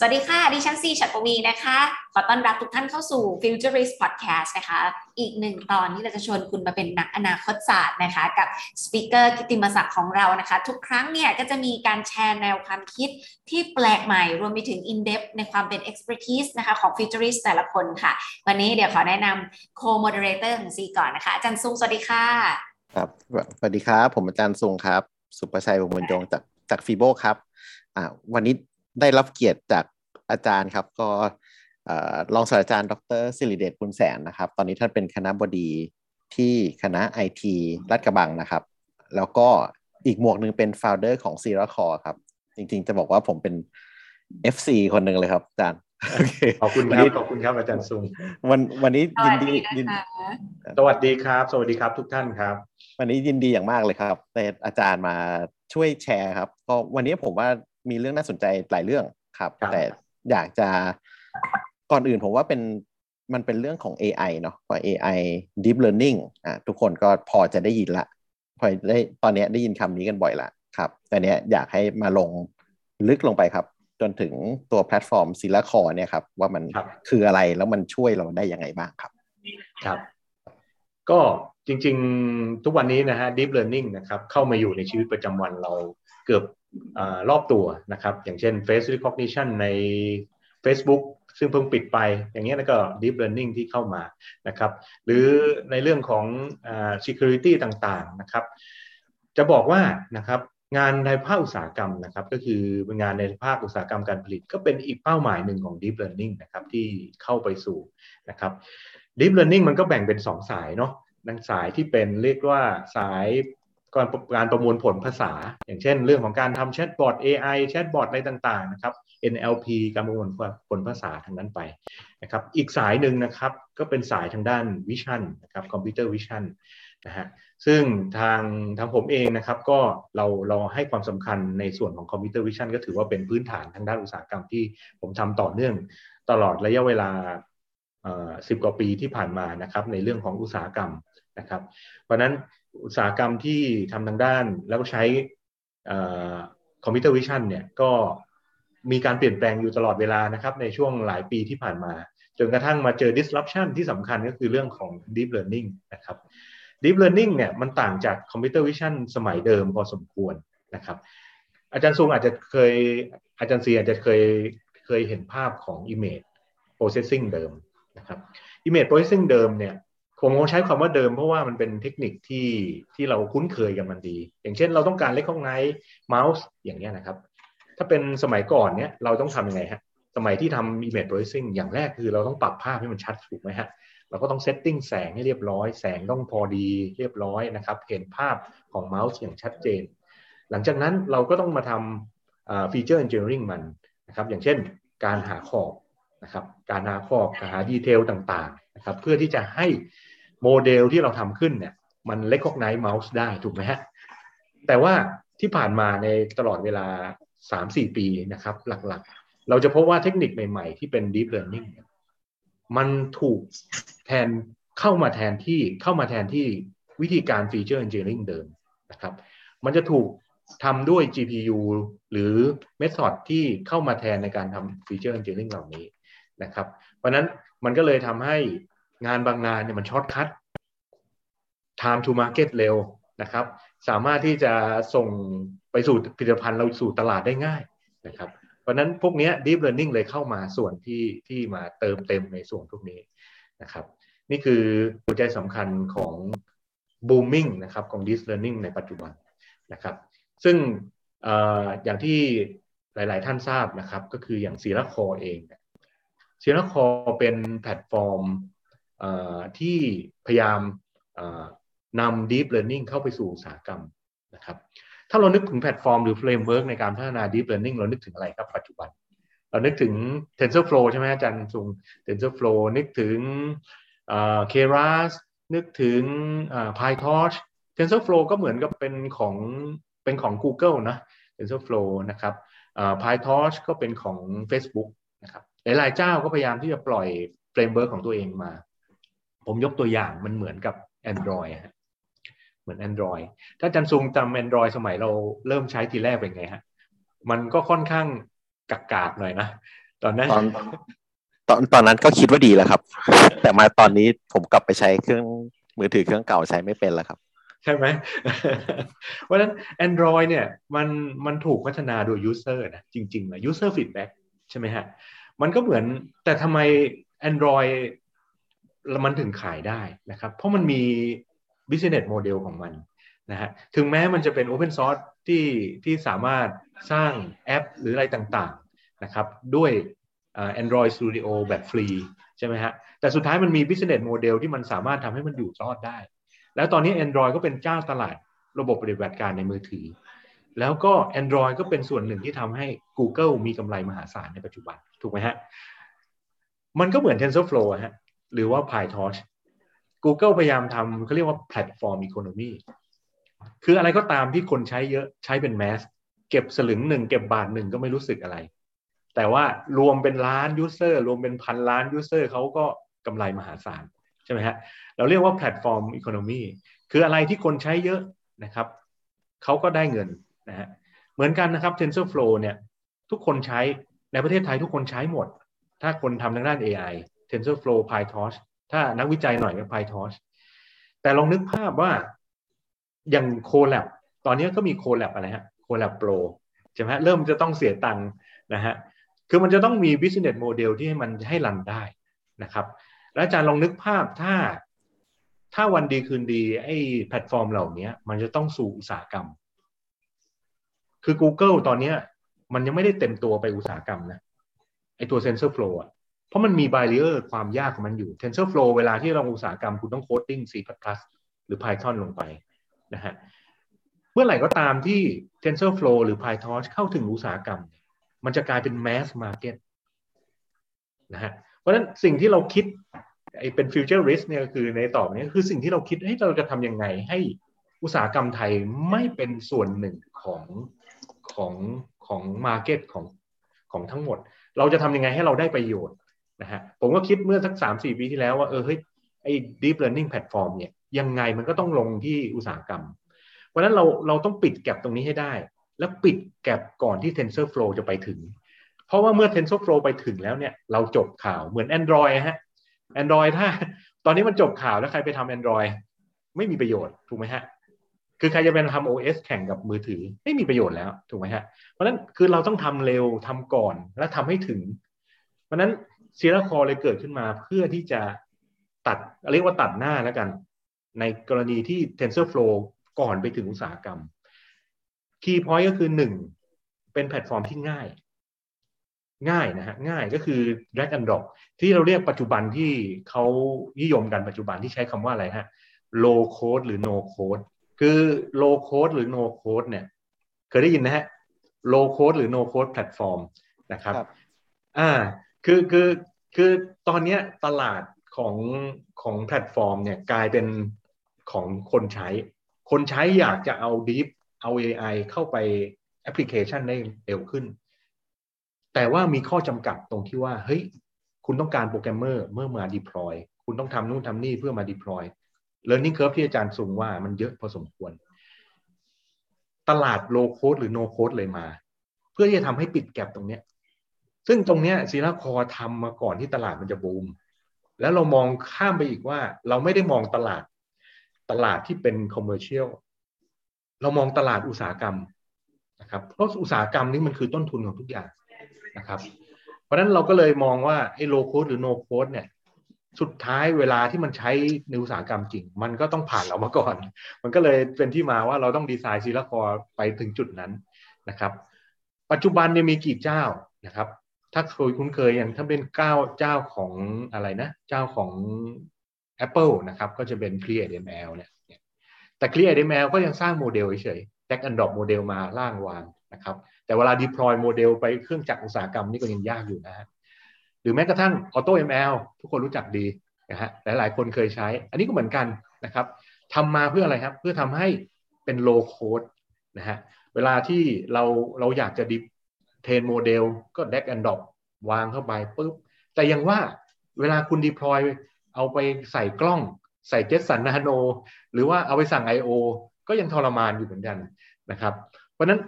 สวัสดีค่ะ ดิฉันซีฉัตรปวีนะคะ ขอต้อนรับทุกท่านเข้าสู่ Futurist Podcast นะคะ อีกหนึ่งตอนที่เราจะชวนคุณมาเป็นนักอนาคตศาสตร์นะคะ กับสปิเกอร์กิติมศักดิ์ของเรานะคะ ทุกครั้งเนี่ยก็จะมีการแชร์แนวความคิดที่แปลกใหม่ รวมไปถึง in depth ในความเป็น expertise นะคะของ Futurist แต่ละคนค่ะ วันนี้เดี๋ยวขอแนะนำ co-moderator ของซีก่อนนะคะ อาจารย์ซุงสวัสดีค่ะ ครับสวัสดีครับ ผมอาจารย์ซุงครับ สุประชัยวงศ์บรรจงจากจากฟีโบครับวันนี้ ได้รับเกียรติจากอาจารย์ครับ ก็รองศาสตราจารย์ ดรสิริเดชบุญแสนนะครับ ตอนนี้ท่านเป็นคณะบดีที่คณะไอทีรัฐกระบังนะครับ แล้วก็อีกหมวกหนึ่งเป็นโฟลเดอร์ของซีราคอครับ จริง ๆ จะบอกว่าผมเป็น FC คนหนึ่งเลยครับอาจารย์ขอบคุณครับขอบคุณครับอาจารย์ซุงวันวันนี้ยินดียินสวัสดีครับ สวัสดีครับทุกท่านครับ วันนี้ยินดีอย่างมากเลยครับแต่อาจารย์มาช่วยแชร์ครับก็วันนี้ผมว่ามีเรื่องน่าสนใจหลายเรื่องครับ แต่อยากจะก่อนอื่นผมว่าเป็นมันเป็นเรื่องของ AI เนาะพอ AI deep learning อะทุกคนก็พอจะได้ยินละ พอได้ตอนนี้ได้ยินคำนี้กันบ่อยละครับแต่เนี้ยอยากให้มาลงลึกลงไปครับ จนถึงตัวแพลตฟอร์ม CiRA CORE เนี่ยครับ ว่ามันคืออะไรแล้วมันช่วยเราได้ยังไงบ้างครับ ครับ ก็จริง ๆ ทุกวันนี้นะฮะ deep learning นะครับ เข้ามาอยู่ในชีวิตประจำวันเราเกือบ รอบตัวนะครับ อย่างเช่น face recognition ใน Facebook ซึ่งเพิ่งปิดไปอย่างเงี้ยแล้วก็ deep learning ที่เข้ามานะครับ หรือในเรื่องของอ security ต่างๆนะครับ จะบอกว่านะครับงานในภาคอุตสาหกรรมนะครับ ก็คืองานในภาคอุตสาหกรรมการผลิต ก็เป็นอีกเป้าหมายหนึ่งของ deep learning นะครับที่เข้าไปสู่นะครับ deep learning มันก็แบ่งเป็น 2 สายเนาะนังสายที่เป็นเรียกว่าสาย การการประมวลผลภาษา อย่างเช่น เรื่องของการทำแชทบอท AI แชทบอทอะไรต่างๆนะครับ NLP การประมวลผลภาษาทางนั้นไปนะครับอีกสายหนึ่งนะครับก็เป็นสายทางด้าน vision นะครับ computer vision นะฮะซึ่งทางทางผมเองนะครับก็เราเราให้ความสำคัญในส่วนของ computer vision ก็ถือว่าเป็นพื้นฐานทางด้านอุตสาหกรรมที่ผมทำต่อเนื่องตลอดระยะเวลาสิบกว่าปีที่ผ่านมานะครับในเรื่องของอุตสาหกรรมนะครับ เพราะนั้น อุตสาหกรรมที่ทำทางด้านแล้วก็ใช้computer vision เนี่ยก็มีการเปลี่ยนแปลงอยู่ตลอดเวลานะครับ ในช่วงหลายปีที่ผ่านมา จนกระทั่งมาเจอ disruption ที่สำคัญก็คือเรื่องของ deep learning นะครับ deep learning เนี่ยมันต่างจาก computer vision สมัยเดิมพอสมควรนะครับ อาจารย์ซุงอาจจะเคยอาจารย์ซีอาจจะเคยเคยเห็นภาพของ image processing เดิมนะครับ image processing เดิมเนี่ย ผมคงใช้คำว่าเดิมเพราะว่ามันเป็นเทคนิคที่ที่เราคุ้นเคยกันมันดี อย่างเช่นเราต้องการ recognize เมาส์อย่างเงี้ยนะครับ ถ้าเป็นสมัยก่อนเนี้ยเราต้องทำยังไงฮะสมัยที่ทำ image processing อย่างแรกคือเราต้องปรับภาพให้มันชัดถูกไหมฮะเราก็ต้อง setting แสงให้เรียบร้อย แสงต้องพอดีเรียบร้อยนะครับ เห็นภาพของเมาส์อย่างชัดเจน หลังจากนั้นเราก็ต้องมาทำ feature engineering มันนะครับ อย่างเช่นการหาขอบนะครับ การหาขอบหา detail ต่างๆนะครับ เพื่อที่จะให้ โมเดลที่เราทำขึ้นเนี่ย มันเล็กกไนท์เมาส์ได้ถูกไหมฮะแต่ว่าที่ผ่านมาในตลอดเวลา 3-4 ปีนะครับ หลักๆ เราจะพบว่าเทคนิคใหม่ๆ ที่เป็น deep learning มันถูกแทนเข้ามาแทนที่เข้ามาแทนที่วิธีการ feature engineering เดิมนะครับ มันจะถูกทำด้วย GPU หรือ method ที่เข้ามาแทนในการทำ feature engineering เหล่านี้นะครับ เพราะนั้นมันก็เลยทำให้ งานบางงานเนี่ยมัน shortcut time to market เร็วนะครับ สามารถที่จะส่งไปสู่ผลิตภัณฑ์เราสู่ตลาดได้ง่ายนะครับ เพราะนั้นพวกนี้ deep learning เลยเข้ามาส่วนที่ที่มาเติมเต็มในส่วนพวกนี้นะครับ นี่คือหัวใจสำคัญของ booming นะครับของ deep learning ในปัจจุบันนะครับ ซึ่งออย่างที่หลาย ๆ ท่านทราบนะครับ ก็คืออย่าง CiRA CORE เอง CiRA CORE เป็นแพลตฟอร์ม ที่พยายามนำ Deep Learning เข้าไปสู่อุตสาหกรรมนะครับถ้าเรานึกถึงแพลตฟอร์มหรือ framework ในการพัฒนา Deep Learning เรานึกถึงอะไรครับปัจจุบัน เรานึกถึง TensorFlow ใช่ไหมอาจารย์ซุง TensorFlow นึกถึง Keras นึกถึง PyTorch TensorFlow ก็เหมือนกับเป็นของเป็นของ Google นะ TensorFlow นะครับ PyTorch ก็เป็นของ Facebook นะครับหลายๆเจ้าก็พยายามที่จะปล่อย framework ของตัวเองมา ผมยกตัวอย่างมันเหมือนกับ Android ฮะเหมือน Android ถ้าจารย์ซุงจำ Android สมัยเราเริ่มใช้ทีแรกเป็นไงฮะ มันก็ค่อนข้างกักกากหน่อยนะ ตอนนั้นตอนตอนตอนนั้นก็คิดว่าดีแล้วครับ แต่มาตอนนี้ผมกลับไปใช้เครื่องมือถือเครื่องเก่าใช้ไม่เป็นแล้วครับ ใช่ไหมเพราะฉะนั้น Android เนี่ยมันมันถูกพัฒนาโดย user นะจริงๆนะ user feedback ใช่ไหมฮะ มันก็เหมือนแต่ทำไม Android มันถึงขายได้นะครับ เพราะมันมี business model ของมันนะฮะถึงแม้มันจะเป็น open source ที่ที่สามารถสร้างแอปหรืออะไรต่างๆนะครับด้วย Android Studio แบบฟรีใช่ไหมฮะแต่สุดท้ายมันมี business model ที่มันสามารถทำให้มันอยู่รอดได้ แล้วตอนนี้ Android ก็เป็นเจ้าตลาดระบบปฏิบัติการในมือถือ แล้วก็ Android ก็เป็นส่วนหนึ่งที่ทำให้ Google มีกำไรมหาศาลในปัจจุบัน ถูกไหมฮะมันก็เหมือน TensorFlow ฮะ หรือว่า PyTorch Google พยายามทำเขาเรียกว่า Platform Economy คืออะไรก็ตามที่คนใช้เยอะใช้เป็นแมสเก็บสลึงหนึ่งเก็บบาทหนึ่งก็ไม่รู้สึกอะไร แต่ว่ารวมเป็นล้าน user รวมเป็นพันล้าน user เขาก็กำไรมหาศาลใช่ไหมฮะเราเรียกว่า platform economy คืออะไรที่คนใช้เยอะนะครับเขาก็ได้เงินนะฮะเหมือนกันนะครับ TensorFlow เนี่ยทุกคนใช้ในประเทศไทยทุกคนใช้หมด ถ้าคนทำทางด้าน AI TensorFlow PyTorch ถ้านักวิจัยหน่อยก็ PyTorch แต่ลองนึกภาพว่าอย่าง Colab ตอนนี้ก็มี Colab อะไรฮะ Colab Pro ใช่ไหมเริ่มจะต้องเสียตังค์นะฮะคือมันจะต้องมี business model ที่ให้มันให้รันได้นะครับ แล้วอาจารย์ลองนึกภาพถ้าถ้าวันดีคืนดีไอ้แพลตฟอร์มเหล่านี้มันจะต้องสู่อุตสาหกรรม คือ Google ตอนนี้มันยังไม่ได้เต็มตัวไปอุตสาหกรรมนะไอตัว TensorFlow อะ เพราะมันมี barrier ความยากของมันอยู่ TensorFlow เวลาที่เราอุตสาหกรรมคุณต้องโคดดิ้ง C++ หรือ Python ลงไปนะฮะเมื่อไหร่ก็ตามที่ TensorFlow หรือ PyTorch เข้าถึงอุตสาหกรรม มันจะกลายเป็น mass market นะฮะเพราะฉะนั้นสิ่งที่เราคิดไอ้เป็น future risk เนี่ยคือในต่อไปนี้คือสิ่งที่เราคิดให้เราจะทำยังไงให้อุตสาหกรรมไทยไม่เป็นส่วนหนึ่งของของของ market ของของทั้งหมด เราจะทำยังไงให้เราได้ประโยชน์ นะฮะผมก็คิดเมื่อสักสามสี่ปีที่แล้วว่าเออเฮ้ยไอ้ deep learning platform เนี่ยยังไงมันก็ต้องลงที่อุตสาหกรรม เพราะนั้นเราเราต้องปิดแก็บตรงนี้ให้ได้ แล้วปิดแก็บก่อนที่ TensorFlow จะไปถึง เพราะว่าเมื่อ TensorFlow ไปถึงแล้วเนี่ยเราจบข่าวเหมือน Android ฮะ Android ถ้าตอนนี้มันจบข่าวแล้วใครไปทำ Android ไม่มีประโยชน์ถูกไหมฮะคือใครจะเป็นทำ OS แข่งกับมือถือไม่มีประโยชน์แล้วถูกไหมฮะเพราะนั้นคือเราต้องทำเร็วทำก่อนและทำให้ถึง เพราะนั้น นซีราคอเลยเกิดขึ้นมาเพื่อที่จะตัดเรียกว่าตัดหน้าแล้วกัน ในกรณีที่ TensorFlow ก่อนไปถึงอุตสาหกรรม Key Point ก็คือหนึ่งเป็นแพลตฟอร์มที่ง่าย ง่ายนะฮะง่ายก็คือ drag and drop ที่เราเรียกปัจจุบันที่เขานิยมกันปัจจุบันที่ใช้คำว่าอะไรฮะ low code หรือ no code คือ low code หรือ no code เนี่ย เคยได้ยินนะฮะ low code หรือ no code platform นะครับครับอ่า คือคือคือตอนเนี้ยตลาดของของแพลตฟอร์มเนี่ยกลายเป็นของคนใช้ คนใช้อยากจะเอา deep เอา AI เข้าไปแอปพลิเคชันได้เร็วขึ้น แต่ว่ามีข้อจำกัดตรงที่ว่า เฮ้ย คุณต้องการโปรแกรมเมอร์เมื่อมา deploy คุณต้องทำนู่นทำนี่เพื่อมา deploy learning curve ที่อาจารย์สูงว่ามันเยอะพอสมควร ตลาด low code หรือ no code เลยมา เพื่อที่จะทำให้ปิดแกลบตรงเนี้ย ซึ่งตรงเนี้ยซีราคอทำมาก่อนที่ตลาดมันจะบูม แล้วเรามองข้ามไปอีกว่า เราไม่ได้มองตลาดตลาดที่เป็นคอมเมอร์เชียลเรามองตลาดอุตสาหกรรมนะครับเพราะอุตสาหกรรมนี้มันคือต้นทุนของทุกอย่างนะครับ เพราะฉะนั้นเราก็เลยมองว่าไอ้โลโคดหรือโนโคดเนี่ยสุดท้ายเวลาที่มันใช้ในอุตสาหกรรมจริง มันก็ต้องผ่านเรามาก่อน มันก็เลยเป็นที่มาว่าเราต้องดีไซน์ซีราคอไปถึงจุดนั้นนะครับ ปัจจุบันเนี่ยมีกี่เจ้านะครับ ถ้าเคยคุ้นเคยอย่างถ้าเป็นเจ้าเจ้าของอะไรนะ เจ้าของ Apple นะครับ ก็จะเป็น ClearML เนี่ยแต่ ClearML ก็ยังสร้างโมเดลเฉยๆ Drag and Drop โมเดลมาล่างวางนะครับ แต่เวลา deploy โมเดลไปเครื่องจักรอุตสาหกรรมนี่ก็ยังยากอยู่นะฮะหรือแม้กระทั่ง AutoML ทุกคนรู้จักดีนะฮะหลายๆ คนเคยใช้ อันนี้ก็เหมือนกันนะครับทำมาเพื่ออะไรครับ เพื่อทำให้เป็น low code นะฮะเวลาที่เราเราอยากจะดิ train โมเดลก็ drag and drop วางเข้าไปปุ๊บ แต่ยังว่าเวลาคุณ deploy เอาไปใส่กล้อง ใส่ Jetson Nano หรือว่าเอาไปสั่ง I.O. ก็ยังทรมานอยู่เหมือนกันนะครับ เพราะฉะนั้น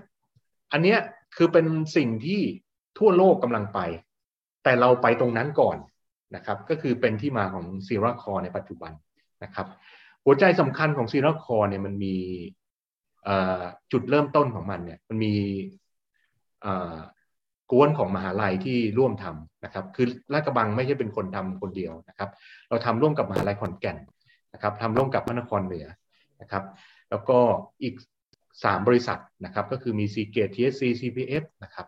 อันเนี้ยคือเป็นสิ่งที่ทั่วโลกกำลังไป แต่เราไปตรงนั้นก่อนนะครับ ก็คือเป็นที่มาของซีราคอในปัจจุบันนะครับ หัวใจสำคัญของซีราคอเนี่ยมันมีจุดเริ่มต้นของมันเนี่ยมันมี กวนของมหาลัยที่ร่วมทำนะครับ คือลาดกระบังไม่ใช่เป็นคนทำคนเดียวนะครับ เราทำร่วมกับมหาลัยขอนแก่นนะครับทำร่วมกับพระนครเหนือนะครับ แล้วก็อีก 3 บริษัทนะครับ ก็คือมี c g a t e TSC CPF นะครับ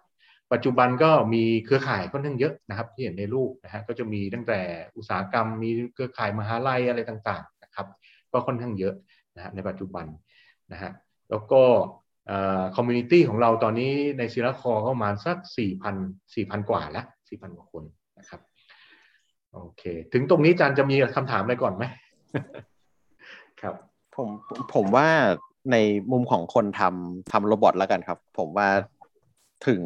ปัจจุบันก็มีเครือข่ายค่อนข้างเยอะนะครับ ที่เห็นในรูปนะฮะก็จะมีตั้งแต่อุตสาหกรรม มีเครือข่ายมหาลัยอะไรต่างๆนะครับ ก็ค่อนข้างเยอะนะฮะในปัจจุบันนะฮะแล้วก็ community ของเราตอนนี้ใน CiRA CORE ก็ประมาณสักสี่พันสี่พันกว่าแล้วสี่พันกว่าคนนะครับ โอเค ถึงตรงนี้จันจะมีคำถามอะไรก่อนไหมครับผมผมว่าในมุมของคนทำทำ robot แล้วกันครับ ผมว่าถึง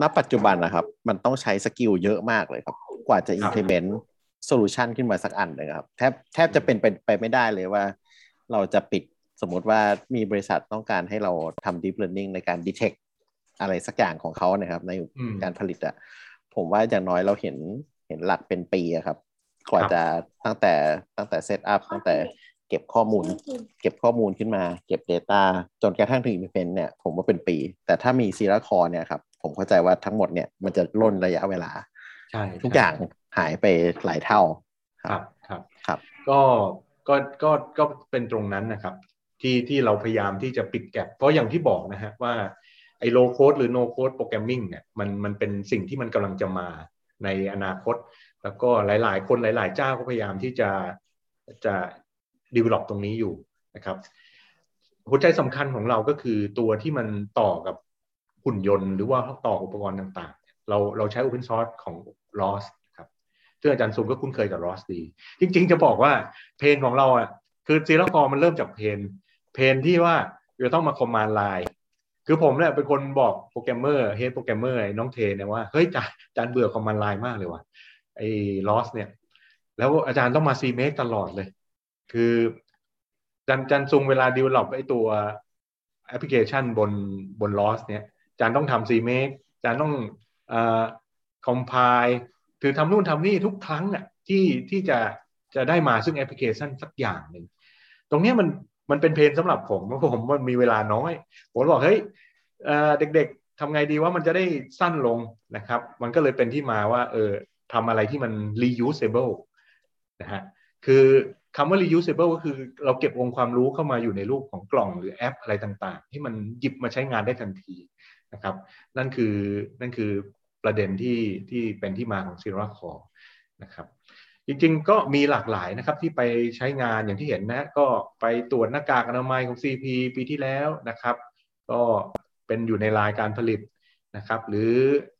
ณปัจจุบันนะครับ มันต้องใช้ skill เยอะมากเลยครับ กว่าจะ implement solution ขึ้นมาสักอันหนึ่งครับ แทบแทบจะเป็นไปไปไม่ได้เลยว่า เราจะปิด สมมติว่ามีบริษัทต้องการให้เราทำ deep learning ในการ detect อะไรสักอย่างของเขานะครับ ในการผลิตอะผมว่าอย่างน้อยเราเห็นเห็นหลักเป็นปีครับกว่าจะตั้งแต่ตั้งแต่เซตอัพตั้งแต่เก็บข้อมูล เก็บข้อมูลขึ้นมา เก็บ Data จนกระทั่งถึง implement เนี่ย ผมว่าเป็นปี แต่ถ้ามีซีราคอเนี่ยครับ ผมเข้าใจว่าทั้งหมดเนี่ยมันจะล่นระยะเวลาใช่ทุกอย่างหายไปหลายเท่าครับครับครับ ก็ก็ก็ก็เป็นตรงนั้นนะครับ ที่ที่เราพยายามที่จะปิดแกลบเพราะอย่างที่บอกนะฮะว่าไอ้โลโคดหรือโนโคดโปรแกรมมิ่งเนี่ยมันมันเป็นสิ่งที่มันกำลังจะมาในอนาคต แล้วก็หลาย ๆ คนหลาย ๆ เจ้าก็พยายามที่จะจะ develop ตรงนี้อยู่นะครับ หัวใจสำคัญของเราก็คือตัวที่มันต่อกับหุ่นยนต์ หรือว่าต่ออุปกรณ์ต่างๆ เราเราใช้ Open Source ของ ROS ครับซึ่งอาจารย์ซุมก็คุ้นเคยกับ ROS ดี จริง ๆ จะบอกว่า pain ของเราอะคือ CiRA CORE มันเริ่มจาก pain pain ที่ว่าจะต้องมา command line คือผมเนี่ยเป็นคนบอกโปรแกรมเมอร์ head โปรแกรมเมอร์น้องเทเนี่ยว่าเฮ้ยจานจานเบื่อ command line มากเลยว่ะไอ้ ROS เนี่ย แล้วอาจารย์ต้องมา CMake ตลอดเลย คือจันจันซุงเวลา develop ไอ้ตัวแอปพลิเคชันบนบน ROS เนี่ยจานต้องทำ CMake จานต้องอ่าคอมไพล์คือทำนู่นทำนี่ทุกครั้งอะที่ที่จะจะได้มาซึ่งแอปพลิเคชันสักอย่างหนึ่ง ตรงนี้มัน มันเป็นเพนสำหรับผมเพราะผมมันมีเวลาน้อย ผมบอกเฮ้ยเด็กๆทำไงดีว่ามันจะได้สั้นลงนะครับ มันก็เลยเป็นที่มาว่าเออทำอะไรที่มัน reusable นะฮะคือคำว่า reusable ก็คือเราเก็บองค์ความรู้เข้ามาอยู่ในรูปของกล่องหรือแอปอะไรต่างๆ ที่มันหยิบมาใช้งานได้ทันทีนะครับ นั่นคือนั่นคือประเด็นที่ที่เป็นที่มาของ Zero Core นะครับ จริงๆ ก็มีหลากหลายนะครับที่ไปใช้งานอย่างที่เห็นนะก็ไปตรวจหน้ากากอนามัยของ CP ปีที่แล้วนะครับ ก็เป็นอยู่ในรายการผลิตนะครับ หรือ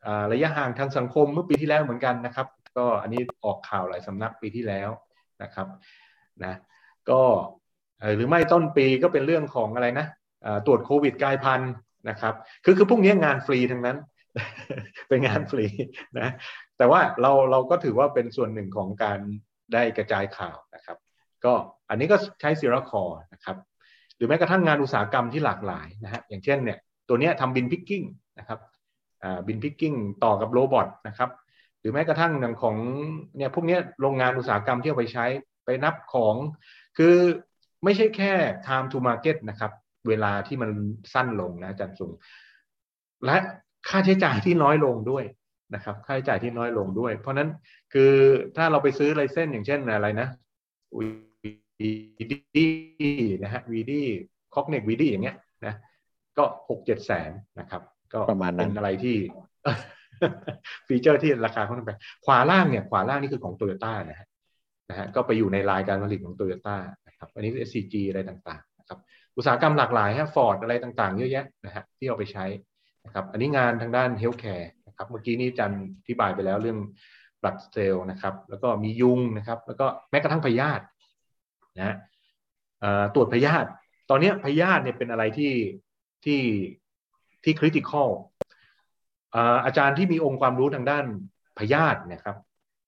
อระยะห่างทางสังคมเมื่อปีที่แล้วเหมือนกันนะครับ ก็อันนี้ออกข่าวหลายสำนักปีที่แล้วนะครับนะก็หรือไม่ต้นปีก็เป็นเรื่องของอะไรนะตรวจโควิดกลายพันธุ์นะครับ คือคือพวกนี้งานฟรีทั้งนั้น เป็นงานฟรีนะ แต่ว่าเราเราก็ถือว่าเป็นส่วนหนึ่งของการได้กระจายข่าวนะครับ ก็อันนี้ก็ใช้ CiRA CORE นะครับ หรือแม้กระทั่งงานอุตสาหกรรมที่หลากหลายนะฮะอย่างเช่นเนี่ยตัวนี้ทำ bin picking นะครับ bin picking ต่อกับ robot นะครับ หรือแม้กระทั่งอย่างของเนี่ยพวกนี้โรงงานอุตสาหกรรมที่เอาไปใช้ไปนับของคือไม่ใช่แค่ time to market นะครับ เวลาที่มันสั้นลงนะอาจารย์สุงและค่าใช้จ่ายที่น้อยลงด้วย นะครับค่าใช้จ่ายที่น้อยลงด้วย เพราะนั้นคือถ้าเราไปซื้อไรเส้นอย่างเช่นอะไรนะวีดีนะฮะวีดีคอกเน็กวีดีอย่างเงี้ยนะก็หกเจ็ดแสนนะครับ ก็ประมาณนั้นเป็นอะไรที่ feature ที่ราคาค่อนข้างแพงขวาล่างเนี่ยขวาล่างนี่คือของโตโยต้านะฮะนะฮะก็ไปอยู่ในรายการผลิตของโตโยต้านะครับอันนี้ SCG อะไรต่างๆนะครับอุตสาหกรรมหลากหลายฮะฟอร์ดอะไรต่างๆ เยอะแยะนะฮะที่เอาไปใช้นะครับอันนี้งานทางด้าน healthcare นะครับเมื่อกี้นี้จันอธิบายไปแล้วเรื่อง blood cell นะครับแล้วก็มียุงนะครับ แล้วก็แม้กระทั่งพยาธินะตรวจพยาธิตอนนี้พยาธิเนี่ยเป็นอะไรที่ที่ที่คริติคอลอาจารย์ที่มีองค์ความรู้ทางด้านพยาธินะครับ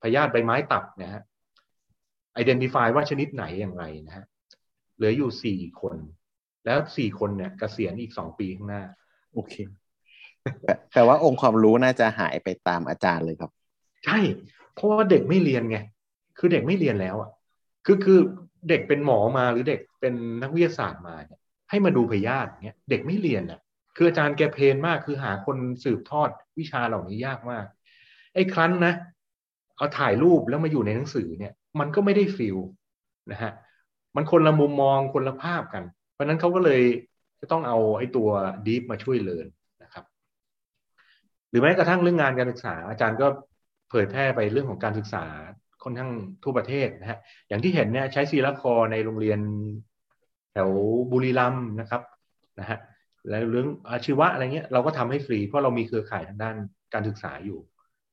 พยาธิใบไม้ตับนะฮะ identify ว่าชนิดไหนอย่างไรนะฮะเหลืออยู่สี่คน แล้วสี่คนเนี่ยกเกษียณอีกสองปีข้างหน้า โอเค แปลว่าองค์ความรู้น่าจะหายไปตามอาจารย์เลยครับ ใช่ เพราะว่าเด็กไม่เรียนไง คือเด็กไม่เรียนแล้วอะ คือคือเด็กเป็นหมอมาหรือเด็กเป็นนักวิทยาศาสตร์มาเนี่ยให้มาดูพยาธิเนี่ยเด็กไม่เรียนอะ คืออาจารย์แก pain มากคือหาคนสืบทอดวิชาเหล่านี้ยากมาก ไอ้ครั้นนะ เอาถ่ายรูปแล้วมาอยู่ในหนังสือเนี่ย มันก็ไม่ได้ feel นะฮะ มันคนละมุมมองคนละภาพกัน เพราะนั้นเขาก็เลยจะต้องเอาไอ้ตัว deep มาช่วย learn หรือแม้กระทั่งเรื่องงานการศึกษา อาจารย์ก็เผยแพร่ไปเรื่องของการศึกษาค่อนข้างทั่วประเทศนะฮะอย่างที่เห็นเนี่ยใช้ CiRA CORE ในโรงเรียนแถวบุรีรัมย์นะครับนะฮะแล้วเรื่องอาชีวะอะไรเงี้ยเราก็ทำให้ฟรีเพราะเรามีเครือข่ายทางด้านการศึกษาอยู่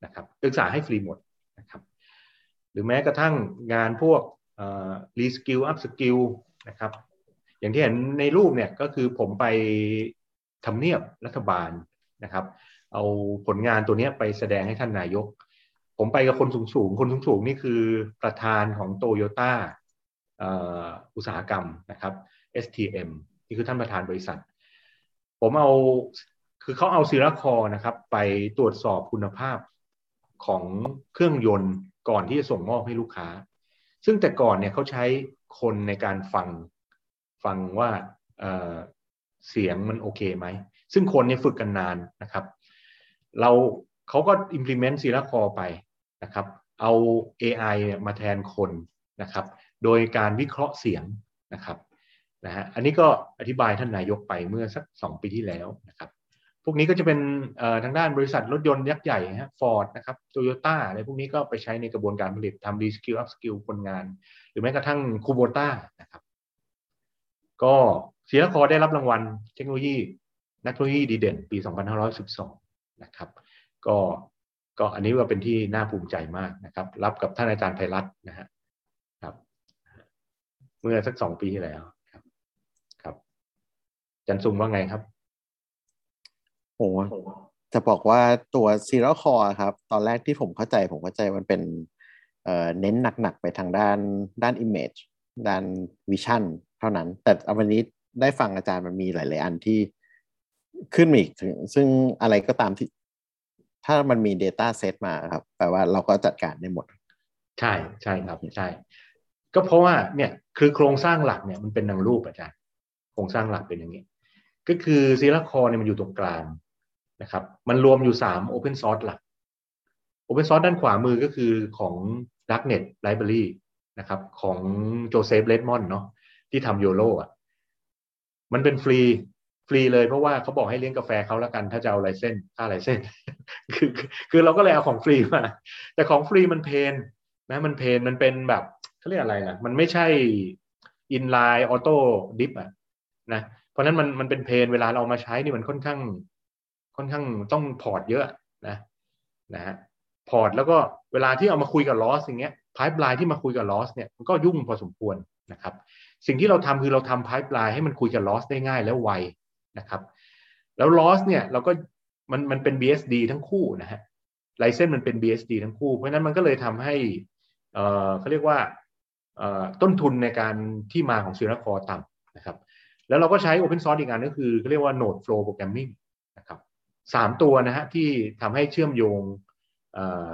นะครับศึกษาให้ฟรีหมดนะครับหรือแม้กระทั่งงานพวก reskill upskill นะครับอย่างที่เห็นในรูปเนี่ยก็คือผมไปทำเนียบรัฐบาลนะครับ เอาผลงานตัวนี้ไปแสดงให้ท่านนายก ผมไปกับคนสูงสูงคนสูงสูงนี่คือประธานของโตโยต้าอุตสาหกรรมนะครับ STM นี่คือท่านประธานบริษัท ผมเอาคือเขาเอาซีราคอนะครับ ไปตรวจสอบคุณภาพของเครื่องยนต์ก่อนที่จะส่งมอบให้ลูกค้า ซึ่งแต่ก่อนเนี่ยเขาใช้คนในการฟังฟังว่าเสียงมันโอเคไหม ซึ่งคนเนี่ยฝึกกันนานนะครับ เราเขาก็ implement CiRA CORE ไปนะครับ เอา AI มาแทนคนนะครับ โดยการวิเคราะห์เสียงนะครับนะฮะอันนี้ก็อธิบายท่านนายกไปเมื่อสักสองปีที่แล้วนะครับ พวกนี้ก็จะเป็นทางด้านบริษัทรถยนต์ยักษ์ใหญ่ฮะฟอร์ดนะครับโตโยต้าอะไรพวกนี้ก็ไปใช้ในกระบวนการผลิตทำ reskill upskill คนงาน หรือแม้กระทั่งคูโบต้านะครับก็ศิลคอได้รับรางวัลเทคโนโลยีนักเทคโนโลยีดีเด่น ปี 2512 นะครับ ก็ก็อันนี้ก็เป็นที่น่าภูมิใจมากนะครับ รับกับท่านอาจารย์ไพรัตน์นะฮะครับ เมื่อสักสองปีที่แล้วครับ ครับจันซุงว่าไงครับโอ้จะบอกว่าตัว Serial Core ครับ ตอนแรกที่ผมเข้าใจ ผมเข้าใจมันเป็นเออเน้นหนัก ๆ ไปทางด้านด้าน Image ด้าน Vision เท่านั้น แต่วันนี้ได้ฟังอาจารย์มันมีหลาย ๆ อันที่ ขึ้นมาอีกถึง ซึ่งอะไรก็ตามที่ ถ้ามันมี Data Set มาครับแปลว่าเราก็จัดการได้หมด ใช่ใช่ครับใช่ ก็เพราะว่าเนี่ยคือโครงสร้างหลักเนี่ยมันเป็นดังรูปอาจารย์โครงสร้างหลักเป็นอย่างนี้ ก็คือซีลาคอเนี่ยมันอยู่ตรงกลางนะครับ มันรวมอยู่สาม Open Source หลัก Open Source ด้านขวามือก็คือของ Darknet Library นะครับ ของ Joseph Redmon เนาะที่ทำ YOLO อะมันเป็นฟรี ฟรีเลยเพราะว่าเขาบอกให้เลี้ยงกาแฟเขาแล้วกัน ถ้าจะเอา license ค่า license คือคือเราก็เลยเอาของฟรีมา แต่ของฟรีมัน pain นะมัน pain มันเป็นแบบเขาเรียกอะไรนะมันไม่ใช่ inline auto deep อะนะเพราะนั้นมันมันเป็น pain เวลาเราเอามาใช้นี่มันค่อนข้าง ค่อนข้างต้อง port เยอะนะนะฮะ port แล้วก็เวลาที่เอามาคุยกับ ROS อย่างเงี้ย pipeline ที่มาคุยกับ ROS เนี่ยมันก็ยุ่งพอสมควรนะครับ สิ่งที่เราทำคือเราทำ pipeline ให้มันคุยกับ ROS ได้ง่ายแล้วไว นะครับ แล้ว ROS เนี่ยเราก็มันมันเป็น BSD ทั้งคู่นะฮะ license มันเป็น BSD ทั้งคู่ เพราะนั้นมันก็เลยทำให้เอ่อเขาเรียกว่าต้นทุนในการที่มาของ CiRA CORE ต่ำนะครับ แล้วเราก็ใช้ Open Source อีกอันก็คือเขาเรียกว่า Node Flow Programming นะครับสามตัวนะฮะที่ทำให้เชื่อมโยง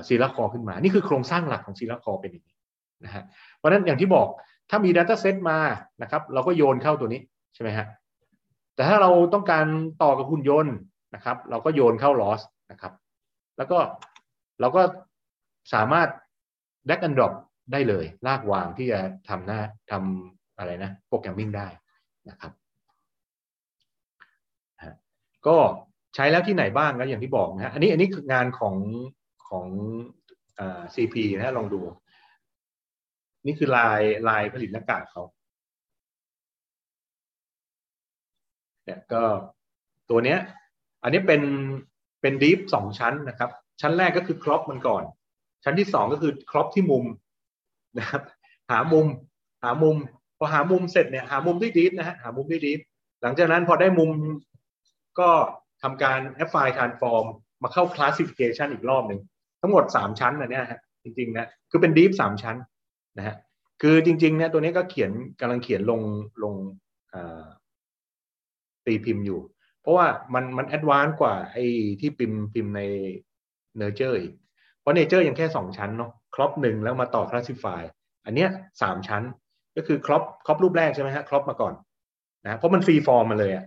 ซีราคอขึ้นมา นี่คือโครงสร้างหลักของซีราคอเป็นอย่างนี้นะฮะเพราะนั้นอย่างที่บอกถ้ามี Data Set มานะครับ เราก็โยนเข้าตัวนี้ใช่ไหมฮะ แต่ถ้าเราต้องการต่อกับหุ่นยนต์นะครับ เราก็โยนเข้า loss นะครับ แล้วก็เราก็สามารถ drag and drop ได้เลย ลากวางที่จะทำหน้าทำอะไรนะโปรแกรมมิ่งได้นะครับก็ใช้แล้วที่ไหนบ้างก็อย่างที่บอกนะอันนี้อันนี้คืองานของของอ่า CP นะลองดู นี่คือลายลายผลิตหน้ากากเขา เนี่ยก็ตัวเนี้ยอันนี้เป็นเป็นดีฟสองชั้นนะครับ ชั้นแรกก็คือครอปมันก่อน ชั้นที่สองก็คือ crop ที่มุมนะครับ หามุมหามุม พอหามุมเสร็จเนี่ยหามุมด้วย deep นะฮะหามุมด้วย deep หลังจากนั้นพอได้มุมก็ทำการ affine transform มาเข้า classification อีกรอบหนึ่งทั้งหมด 3 ชั้นนะเนี่ยฮะจริงๆนะคือเป็น deep สามชั้นนะฮะคือจริงๆเนี่ยตัวนี้ก็เขียนกำลังเขียนลงลง ตีพิมพ์อยู่ เพราะว่ามันมัน advance กว่าไอ้ที่พิมพ์พิมพ์ใน Nature อีก เพราะ Nature ยังแค่สองชั้นเนาะ crop หนึ่งแล้วมาต่อ classify อันเนี้ยสามชั้นก็คือ crop crop รูปแรกใช่ไหมฮะ crop มาก่อนนะเพราะมัน free form มาเลยอะ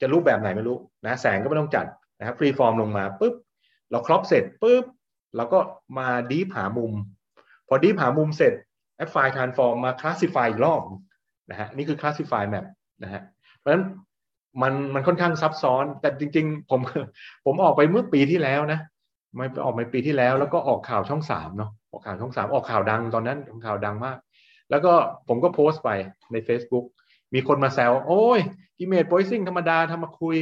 จะรูปแบบไหนไม่รู้นะแสงก็ไม่ต้องจัดนะครับ free form ลงมาปุ๊บเรา crop เสร็จปุ๊บเราก็มา deep หามุม พอ deep หามุมเสร็จ affine transform มา classify อีกรอบนะฮะนี่คือ classify mapนะฮะเพราะฉะนั้น มันมันค่อนข้างซับซ้อน แต่จริง ๆ ผมผมออกไปเมื่อปีที่แล้วนะไม่ออกไปปีที่แล้วแล้วก็ออกข่าวช่องสามเนาะออกข่าวช่องสามออกข่าวดังตอนนั้นข่าวดังมาก แล้วก็ผมก็โพสต์ไปใน Facebook มีคนมาแซวโอ้ยอิเมจโพสซิ่งธรรมดาทำมาคุย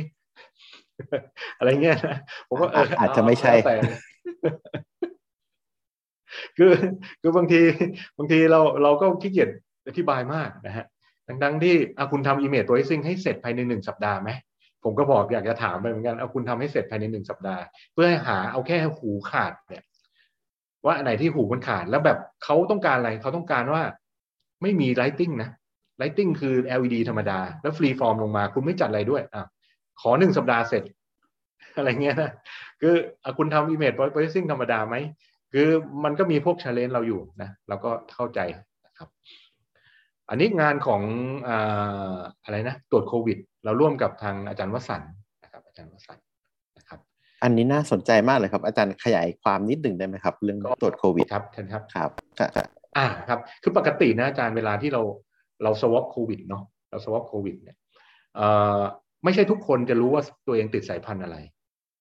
อะไรเงี้ยนะผมก็เอออาจจะไม่ใช่แต่คือคือบางทีบางทีเราเราก็ขี้เกียจอธิบายมากนะฮะ ดังๆที่เอาคุณทำ image processing ให้เสร็จภายในหนึ่งสัปดาห์ไหมผมก็บอกอยากจะถามไปเหมือนกันเอาคุณทำให้เสร็จภายในหนึ่งสัปดาห์ เพื่อให้หาเอาแค่หูขาดเนี่ย ว่าอันไหนที่หูมันขาดแล้วแบบเขาต้องการอะไรเขาต้องการว่า ไม่มี lighting นะ lighting คือ LED ธรรมดา แล้ว free form ลงมาคุณไม่จัดอะไรด้วยอะขอหนึ่งสัปดาห์เสร็จ อะไรเงี้ยนะคืออคุณทำ image processing ธรรมดาไหม คือมันก็มีพวก challenge เราอยู่นะเราก็เข้าใจนะครับ อันนี้งานของอะไรนะตรวจโควิด เราร่วมกับทางอาจารย์วสันนะครับอาจารย์วสันนะครับ อันนี้น่าสนใจมากเลยครับ อาจารย์ขยายความนิดหนึ่งได้ไหมครับ เรื่องตรวจโควิดครับท่านครับครับอ่าครับ คือปกตินะอาจารย์เวลาที่เราเรา swab โควิดเนาะเรา swab โควิดเนี่ยไม่ใช่ทุกคนจะรู้ว่าตัวเองติดสายพันธุ์อะไร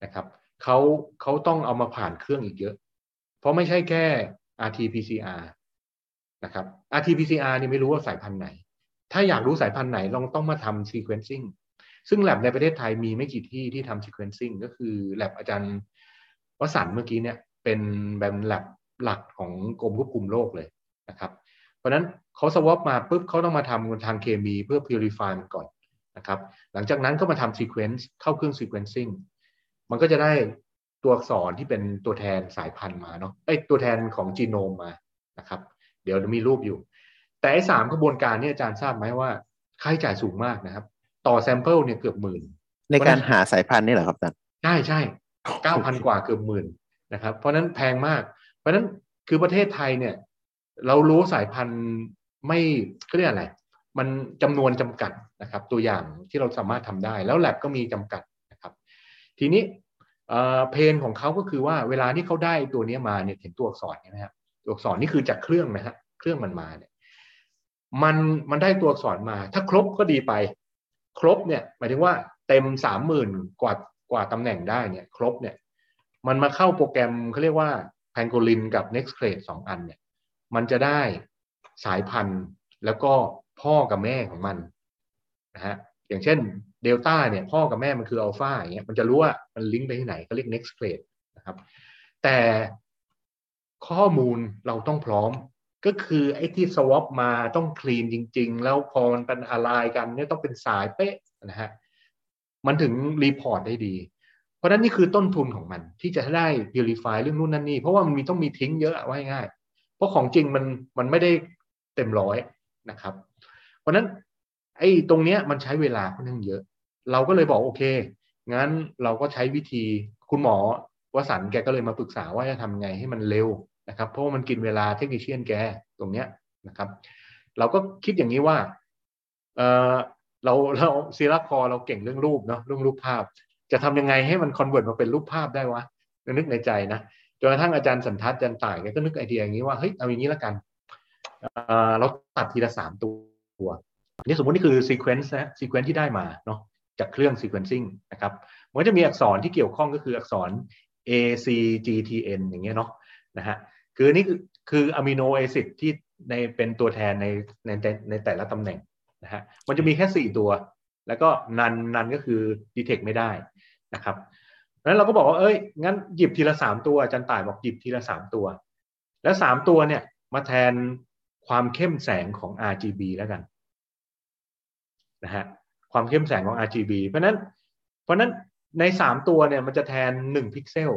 นะครับเขาเขาต้องเอามาผ่านเครื่องอีกเยอะ เพราะไม่ใช่แค่ RT-PCR นะครับ RT-PCR นี่ไม่รู้ว่าสายพันธุ์ไหน ถ้าอยากรู้สายพันธุ์ไหนลองต้องมาทำ sequencing ซึ่ง lab ในประเทศไทยมีไม่กี่ที่ที่ทำ sequencing ก็คือ lab อาจารย์วสันเมื่อกี้เนี่ยเป็นแบบ lab หลักของกรมควบคุมโรคเลยนะครับ เพราะนั้นเขา swab มาปุ๊บเขาต้องมาทำทางเคมีเพื่อ purify มันก่อนนะครับ หลังจากนั้นก็มาทำ sequence เข้าเครื่อง sequencing มันก็จะได้ตัวอักษรที่เป็นตัวแทนสายพันธุ์มาเนาะไอ้ตัวแทนของจีโนมมานะครับ เดี๋ยวมีรูปอยู่ แต่ไอ้สามกระบวนการนี่อาจารย์ทราบไหมว่าค่าใช้จ่ายสูงมากนะครับ ต่อ sample เนี่ยเกือบหมื่น ในการหาสายพันธุ์นี่เหรอครับอาจารย์ใช่ใช่เก้าพันกว่าเกือบหมื่นนะครับ เพราะนั้นแพงมาก เพราะนั้นคือประเทศไทยเนี่ย เรารู้สายพันธุ์ไม่เขาเรียกอะไร มันจำนวนจำกัดนะครับ ตัวอย่างที่เราสามารถทำได้ แล้วแลบก็มีจำกัดนะครับ ทีนี้เพนของเขาก็คือว่าเวลาที่เขาได้ตัวนี้มาเนี่ยเห็นตัวอักษรนะฮะ ตัวอักษรนี่คือจากเครื่องนะฮะเครื่องมันมาเนี่ยมันมันได้ตัวอักษรมา ถ้าครบก็ดีไป ครบเนี่ยหมายถึงว่าเต็มสามหมื่นกว่ากว่าตำแหน่งได้เนี่ย ครบเนี่ย มันมาเข้าโปรแกรมเขาเรียกว่าแพนโกลินกับ Nextcrate สองอันเนี่ย มันจะได้สายพันธุ์แล้วก็พ่อกับแม่ของมันนะฮะอย่างเช่นเดลต้าเนี่ย พ่อกับแม่มันคืออัลฟาอย่างเงี้ยมันจะรู้ว่ามันลิงก์ไปที่ไหนก็เรียก next grade นะครับ แต่ ข้อมูลเราต้องพร้อม ก็คือไอ้ที่สวอปมาต้องคลีนจริง ๆ แล้วพอมันเป็นอะไรกันเนี่ยต้องเป็นสายเป๊ะนะฮะมันถึงรีพอร์ตได้ดี เพราะนั้นนี่คือต้นทุนของมันที่จะได้ purify เรื่องนู่นนั่นนี่ เพราะว่ามันมีต้องมีทิ้งเยอะไว้ง่าย เพราะของจริงมันมันไม่ได้เต็มร้อยนะครับ เพราะนั้นไอ้ตรงเนี้ยมันใช้เวลาค่อนข้างเยอะ เราก็เลยบอกโอเค งั้นเราก็ใช้วิธีคุณหมอวสันแกก็เลยมาปรึกษาว่าจะทำไงให้มันเร็ว นะครับเพราะว่ามันกินเวลาเทคนิคเชียนแกตรงเนี้ยนะครับ เราก็คิดอย่างนี้ว่าเออเราเรา CiRA CORE เราเก่งเรื่องรูปเนาะเรื่องรูปภาพ จะทำยังไงให้มัน convert มาเป็นรูปภาพได้วะนึกในใจนะจนกระทั่งอาจารย์สันทัศน์อาจารย์ต่ายก็นึกไอเดียอย่างนี้ว่าเฮ้ยเอาอย่างนี้แล้วกันเราตัดทีละสามตัวนี่สมมตินี่คือ sequence นะ sequence ที่ได้มาเนาะจากเครื่อง sequencing นะครับ มันจะมีอักษรที่เกี่ยวข้องก็คืออักษร A C G T N อย่างเงี้ยเนาะนะฮะ คือนี่คือออะมิโนแอซิดที่ในเป็นตัวแทนในในในแต่ละตำแหน่งนะฮะมันจะมีแค่ 4 ตัว แล้วก็นันนันก็คือดีเทคไม่ได้นะครับนั้นเราก็บอกว่าเอ้ยงั้นหยิบทีละ 3 ตัวอาจารย์ต่ายบอกหยิบทีละ 3 ตัว แล้ว 3 ตัวเนี่ยมาแทนความเข้มแสงของ RGB แล้วกันนะฮะความเข้มแสงของ RGB เพราะนั้นเพราะนั้นใน 3 ตัวเนี่ยมันจะแทน 1 พิกเซล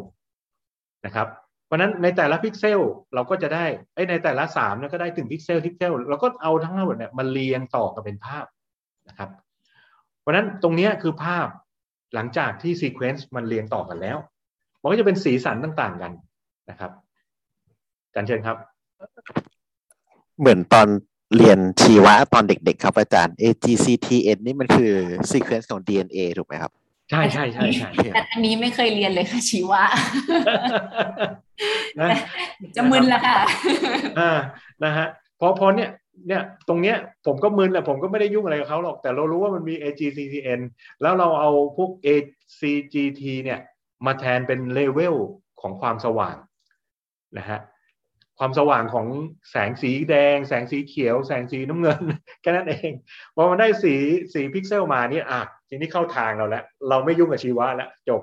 นะครับ เพราะฉะนั้นในแต่ละพิกเซลเราก็จะได้ไอในแต่ละสามเนี่ยก็ได้หนึ่งพิกเซลพิกเซลเราก็เอาทั้งหมดเนี่ยมาเรียงต่อกันเป็นภาพนะครับ เพราะนั้นตรงนี้คือภาพหลังจากที่ sequence มันเรียงต่อกันแล้ว มันก็จะเป็นสีสันต่างๆกันนะครับอาจารย์เชิญครับ เหมือนตอนเรียนชีวะตอนเด็กๆครับอาจารย์ AGCTN นี่มันคือ sequence ของ DNA ถูกไหมครับ ใช่ใช่ใช่ใช่แต่อันนี้ไม่เคยเรียนเลยค่ะชีวะนะจะมึนละค่ะอ่านะฮะพอพอเนี่ยเนี่ยตรงเนี้ยผมก็มึนแหละผมก็ไม่ได้ยุ่งอะไรกับเขาหรอก แต่เรารู้ว่ามันมี AGCTN แล้วเราเอาพวก ACGT เนี่ย มาแทนเป็นเลเวลของความสว่างนะฮะความสว่างของแสงสีแดง แสงสีเขียว แสงสีน้ำเงินแค่นั้นเองพอมันได้สีสีพิกเซลมานี่อะ ทีนี้เข้าทางเราแล้วเราไม่ยุ่งกับชีวะแล้วจบ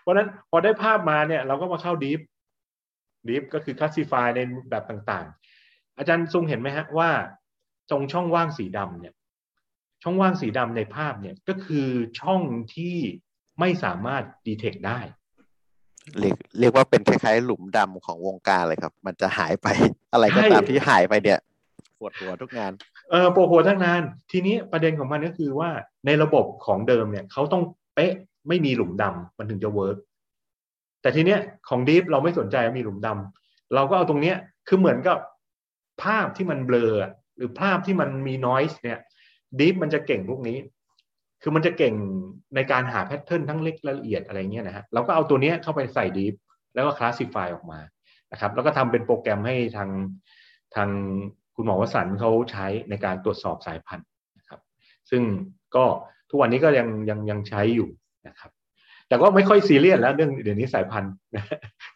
เพราะฉะนั้นพอได้ภาพมาเนี่ย เราก็มาเข้า deep deep ก็คือ classify ในแบบต่างๆ อาจารย์ทรงเห็นไหมฮะว่าตรงช่องว่างสีดำเนี่ย ช่องว่างสีดำในภาพเนี่ยก็คือช่องที่ไม่สามารถ detect ได้เรียกเรียกว่าเป็นคล้ายๆ หลุมดำของวงการเลยครับ มันจะหายไปอะไรก็ตามใช่ที่หายไปเนี่ยปวดหัวทุกงาน เออโปรโหทั้งนานทีนี้ประเด็นของมันก็คือว่าในระบบของเดิมเนี่ยเขาต้องเป๊ะไม่มีหลุมดำมันถึงจะ work แต่ทีเนี้ยของ Deep เราไม่สนใจว่ามีหลุมดำเราก็เอาตรงเนี้ยคือเหมือนกับภาพที่มันเบลอหรือภาพที่มันมี noise เนี่ย Deep มันจะเก่งพวกนี้ คือมันจะเก่งในการหา pattern ทั้งเล็กละเอียดอะไรเงี้ยนะฮะเราก็เอาตัวเนี้ยเข้าไปใส่ Deep แล้วก็คลาสสิฟายออกมานะครับ แล้วก็ทำเป็นโปรแกรมให้ทางทาง คุณหมอวสันต์เขาใช้ในการตรวจสอบสายพันธุ์นะครับ ซึ่งก็ทุกวันนี้ก็ยังยังยังใช้อยู่นะครับ แต่ก็ไม่ค่อยซีเรียสแล้วเรื่องเดี๋ยวนี้สายพันธุ์นะ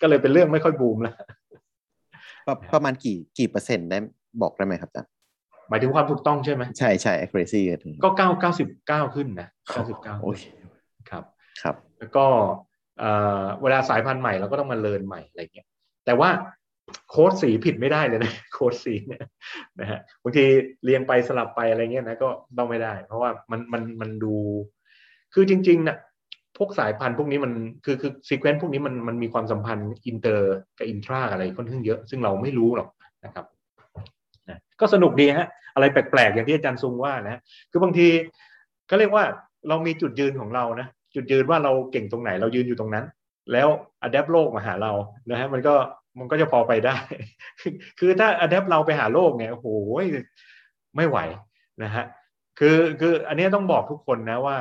ก็เลยเป็นเรื่องไม่ค่อยบูมแล้วประประมาณกี่กี่เปอร์เซ็นต์ได้บอกได้ไหมครับอาจารย์หมายถึงความถูกต้องใช่ไหมใช่ใช่ accuracy ถึงก็เก้าเก้าสิบเก้าขึ้นนะเก้าสิบเก้าโอเคครับครับ แล้วก็เอ่อเวลาสายพันธุ์ใหม่เราก็ต้องมาเรียนใหม่อะไรเงี้ยแต่ว่า โค้ดสีผิดไม่ได้เลยนะโค้ดสีเนี่ยนะฮะบางทีเรียงไปสลับไปอะไรเงี้ยนะก็ต้องไม่ได้ เพราะว่ามันมันมันดู คือจริงๆนะพวกสายพันธุ์พวกนี้มันคือคือ sequence พวกนี้มันมันมีความสัมพันธ์อินเตอร์กับ intra อะไรค่อนข้างเยอะ ซึ่งเราไม่รู้หรอกนะครับนะก็สนุกดีฮะ อะไรแปลกๆ อย่างที่อาจารย์ซุงว่านะคือบางทีก็เรียกว่าเรามีจุดยืนของเรานะจุดยืนว่าเราเก่งตรงไหนเรายืนอยู่ตรงนั้น แล้วอัดแอปโลกมาหาเรานะฮะมันก็ มันก็จะพอไปได้ คือถ้าอัดแอปเราไปหาโลกเนี่ยโอ้โหไม่ไหวนะฮะคือคืออันนี้ต้องบอกทุกคนนะว่า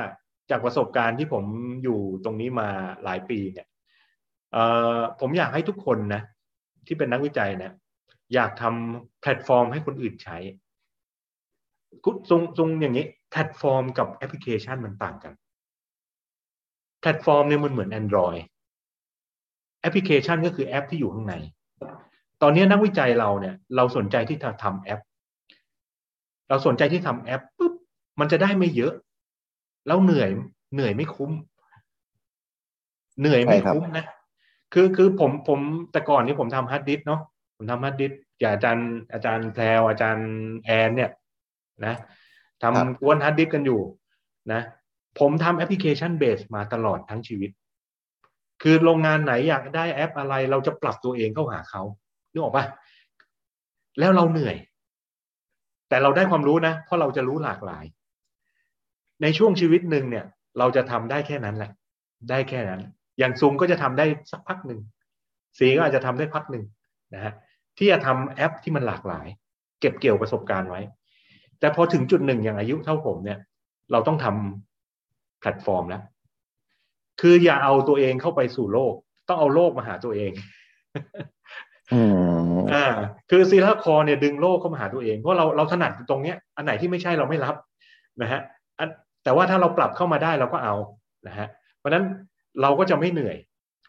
จากประสบการณ์ที่ผมอยู่ตรงนี้มาหลายปีเนี่ยเอ่อผมอยากให้ทุกคนนะที่เป็นนักวิจัยเนี่ยอยากทำแพลตฟอร์มให้คนอื่นใช้คุณทรงทรงอย่างนี้แพลตฟอร์มกับแอปพลิเคชันมันต่างกัน แพลตฟอร์มเนี่ยมันเหมือน Android แอปพลิเคชันก็คือแอปที่อยู่ข้างใน ตอนนี้นักวิจัยเราเนี่ยเราสนใจที่จะทำแอป เราสนใจที่ทำแอปปุ๊บมันจะได้ไม่เยอะ แล้วเหนื่อยเหนื่อยไม่คุ้ม เหนื่อยไม่ใช่ครับคุ้มนะ คือคือผมผมแต่ก่อนนี้ผมทำฮาร์ดดิสก์เนาะผมทำฮาร์ดดิสก์อย่างอาจารย์อาจารย์แพรวอาจารย์แอนเนี่ยนะทำกวนฮาร์ดดิสก์กันอยู่นะ ผมทำ application based มาตลอดทั้งชีวิต คือโรงงานไหนอยากได้แอปอะไร เราจะปรับตัวเองเข้าหาเขานึกออกปะแล้วเราเหนื่อย แต่เราได้ความรู้นะ เพราะเราจะรู้หลากหลาย ในช่วงชีวิตหนึ่งเนี่ย เราจะทำได้แค่นั้นแหละ ได้แค่นั้น อย่างซุงก็จะทำได้สักพักหนึ่งซีก็อาจจะทำได้พักหนึ่งนะฮะที่จะทำแอปที่มันหลากหลาย เก็บเกี่ยวประสบการณ์ไว้ แต่พอถึงจุดหนึ่งอย่างอายุเท่าผมเนี่ย เราต้องทำแพลตฟอร์มแล้ว คืออย่าเอาตัวเองเข้าไปสู่โลก ต้องเอาโลกมาหาตัวเองอืมอ่า คือ CiRA CORE เนี่ยดึงโลกเข้ามาหาตัวเองเพราะเราเราถนัดตรงเนี้ย อันไหนที่ไม่ใช่เราไม่รับนะฮะอันแต่ว่าถ้าเราปรับเข้ามาได้เราก็เอานะฮะเพราะฉะนั้นเราก็จะไม่เหนื่อย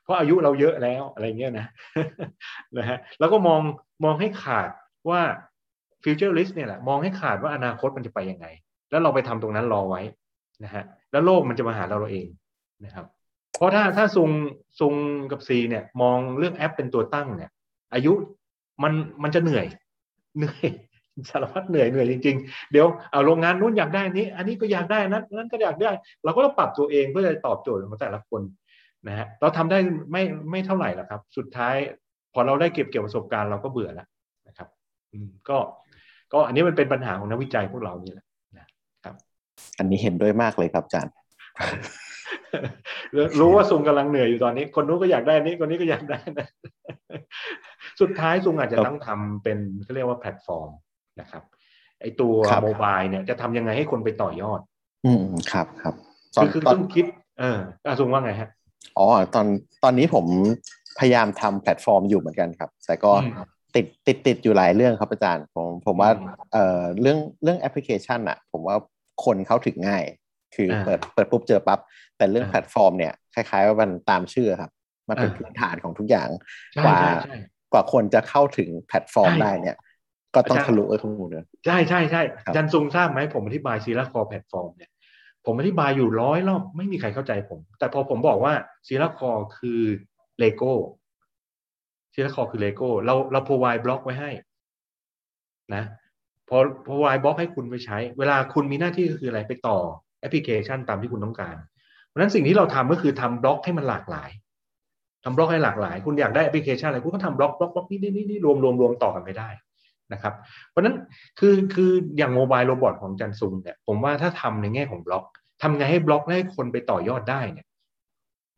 เพราะอายุเราเยอะแล้วอะไรเงี้ยนะนะฮะแล้วก็มองมองให้ขาดว่า futurist เนี่ยแหละมองให้ขาดว่าอนาคตมันจะไปยังไง แล้วเราไปทำตรงนั้นรอไว้นะฮะแล้วโลกมันจะมาหาเราเราเองนะครับ เพราะถ้าถ้าซุงซุงกับซีเนี่ย มองเรื่องแอปเป็นตัวตั้งเนี่ย อายุมันมันจะเหนื่อยเหนื่อยสารพัดเหนื่อยเหนื่อยจริงๆ เดี๋ยวเอาโรงงานนู้นอยากได้อนี้ อันนี้ก็อยากได้นั้นนั้นก็อยากได้ เราก็ต้องปรับตัวเองเพื่อจะตอบโจทย์ของแต่ละคนนะฮะเราทำได้ไม่ไม่เท่าไหร่หรอกครับ สุดท้าย พอเราได้เก็บเกี่ยวประสบการณ์เราก็เบื่อแล้วนะครับก็ก็อันนี้มันเป็นปัญหาของนักวิจัยพวกเรานี่แหละครับ อันนี้เห็นด้วยมากเลยครับอาจารย์ รู้ว่าซุงกำลังเหนื่อยอยู่ตอนนี้ คนนู้นก็อยากได้อันนี้คนนี้ก็อยากได้นะสุดท้ายซุงอาจจะต้องทำเป็นเขาเรียกว่าแพลตฟอร์มนะครับ ไอตัวครับ mobile เนี่ยจะทำยังไงให้คนไปต่อยอด อืมครับครับตอคืนอคือตอนซุงคิด เอออะซุงว่าไงฮะอ๋อตอนตอนนี้ผมพยายามทำแพลตฟอร์มอยู่เหมือนกันครับ แต่ก็อืมติดติดติดอยู่หลายเรื่องครับอาจารย์ ผมผมว่าอืมเอ่อเรื่องเรื่องแอปพลิเคชันอะผมว่าคนเข้าถึงง่าย คืออาเปิดเปิดปุ๊บเจอปั๊บแต่เรื่องอ่าแพลตฟอร์มเนี่ยคล้ายๆว่ามันตามชื่อครับ มันเป็นอ่าพื้นฐานของทุกอย่างใช่กว่าใช่ใช่กว่าคนจะเข้าถึงแพลตฟอร์มใช่ได้เนี่ย ก็ต้องอาจารย์ทะลุไอ้ข้อมูลเลยใช่ใช่ใช่ครับจารย์ซุงทราบไหมผมอธิบาย CiRA CORE แพลตฟอร์มเนี่ยผมอธิบายอยู่ร้อยรอบไม่มีใครเข้าใจผม แต่พอผมบอกว่า CiRA CORE คือเลโก้ CiRA CORE คือเลโก้เราเรา provide บล็อกไว้ให้ นะพอ provide บล็อกให้คุณไปใช้ เวลาคุณมีหน้าที่ก็คืออะไรไปต่อแอปพลิเคชันตามที่คุณต้องการ เพราะฉะนั้นสิ่งที่เราทำก็คือทำบล็อกให้มันหลากหลายทำบล็อกให้หลากหลาย คุณอยากได้แอปพลิเคชันอะไรคุณก็ทำบล็อกบล็อกบล็อกนี่นี่นี่รวมรวมรวมต่อกันไปได้นะครับ เพราะฉะนั้นคือคืออย่าง mobile robot ของจารย์ซุงเนี่ยผมว่าถ้าทำในแง่ของบล็อกทำไงให้บล็อกให้คนไปต่อยอดได้เนี่ย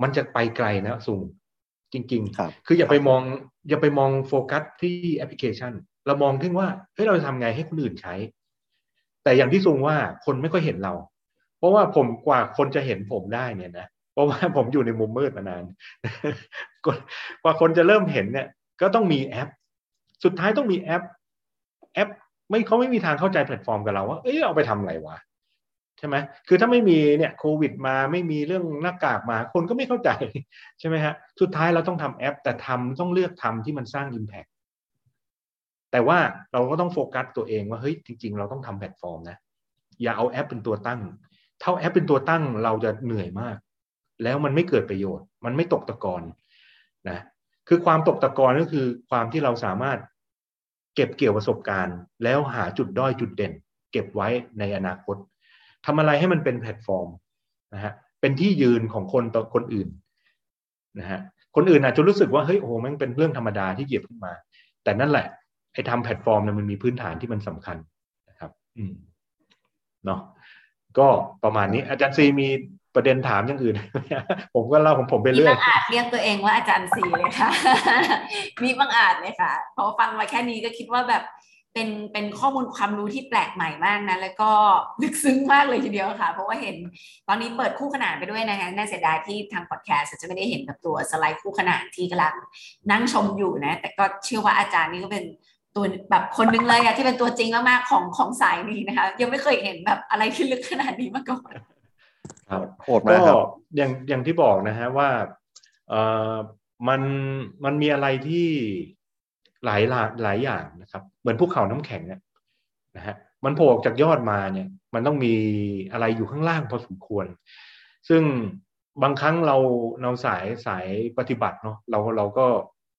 มันจะไปไกลนะซุงจริงๆครับคืออย่าไปมองอย่าไปมองโฟกัสที่แอปพลิเคชัน เรามองถึงว่าเฮ้ยเราจะทำไงให้คนอื่นใช้ แต่อย่างที่ซุงว่าคนไม่ค่อยเห็นเรา เพราะว่าผมกว่าคนจะเห็นผมได้เนี่ยนะเพราะว่าผมอยู่ในมุมมืดมานาน กว่าคนจะเริ่มเห็นเนี่ย ก็ต้องมีแอป สุดท้ายต้องมีแอป แอป ไม่เขาไม่มีทางเข้าใจแพลตฟอร์มกับเราว่าเอ้ยเอาไปทำอะไรวะใช่ไหมคือถ้าไม่มีเนี่ยโควิดมาไม่มีเรื่องหน้ากากมาคนก็ไม่เข้าใจใช่ไหมฮะ สุดท้ายเราต้องทำแอป แต่ทำต้องเลือกทำที่มันสร้าง Impact แต่ว่าเราก็ต้องโฟกัสตัวเองว่าเฮ้ยจริง ๆ เราต้องทำแพลตฟอร์มนะ อย่าเอาแอปเป็นตัวตั้ง ถ้าแอปเป็นตัวตั้งเราจะเหนื่อยมาก แล้วมันไม่เกิดประโยชน์ มันไม่ตกตะกอนนะคือความตกตะกอนก็คือความที่เราสามารถเก็บเกี่ยวประสบการณ์ แล้วหาจุดด้อยจุดเด่น เก็บไว้ในอนาคตทำอะไรให้มันเป็นแพลตฟอร์มนะฮะเป็นที่ยืนของคนต่อคนอื่นนะฮะคนอื่นอาจจะรู้สึกว่าเฮ้ยโอ้โหมันเป็นเรื่องธรรมดาที่เหยียบขึ้นมา แต่นั่นแหละไอ้ทำแพลตฟอร์มเนี่ยมันมีพื้นฐานที่มันสำคัญนะครับ อืมเนาะ ก็ประมาณนี้ อาจารย์ซีมีประเด็นถามอย่างอื่น ผมก็เล่าของผมไปมีเรื่อยบางอาจเรียกตัวเองว่าอาจารย์สีเลยค่ะ มีบางอาจเลยค่ะเพราะฟังมาแค่นี้ก็คิดว่าแบบเป็นเป็นข้อมูลความรู้ที่แปลกใหม่มากนะแล้วก็ลึกซึ้งมากเลยทีเดียวค่ะ เพราะว่าเห็นตอนนี้เปิดคู่ขนานไปด้วยนะคะน่าเสียดายที่ทางพอดแคสต์จะไม่ได้เห็นแบบตัวสไลด์คู่ขนานที่กำลังนั่งชมอยู่นะ แต่ก็เชื่อว่าอาจารย์นี่ก็เป็น ตัวแบบคนนึงเลยอะที่เป็นตัวจริงมากๆของของสายนี้นะคะ ยังไม่เคยเห็นแบบอะไรที่ลึกขนาดนี้มาก่อนครับโหดมากครับอย่างอย่างที่บอกนะฮะว่าเอ่อมันมันมีอะไรที่หลายหลายหลายอย่างนะครับ เหมือนภูเขาน้ำแข็งเนี่ยนะฮะมันโผล่ออกจากยอดมาเนี่ย มันต้องมีอะไรอยู่ข้างล่างพอสมควร ซึ่งบางครั้งเราเราสายสายปฏิบัติเนาะเราเราก็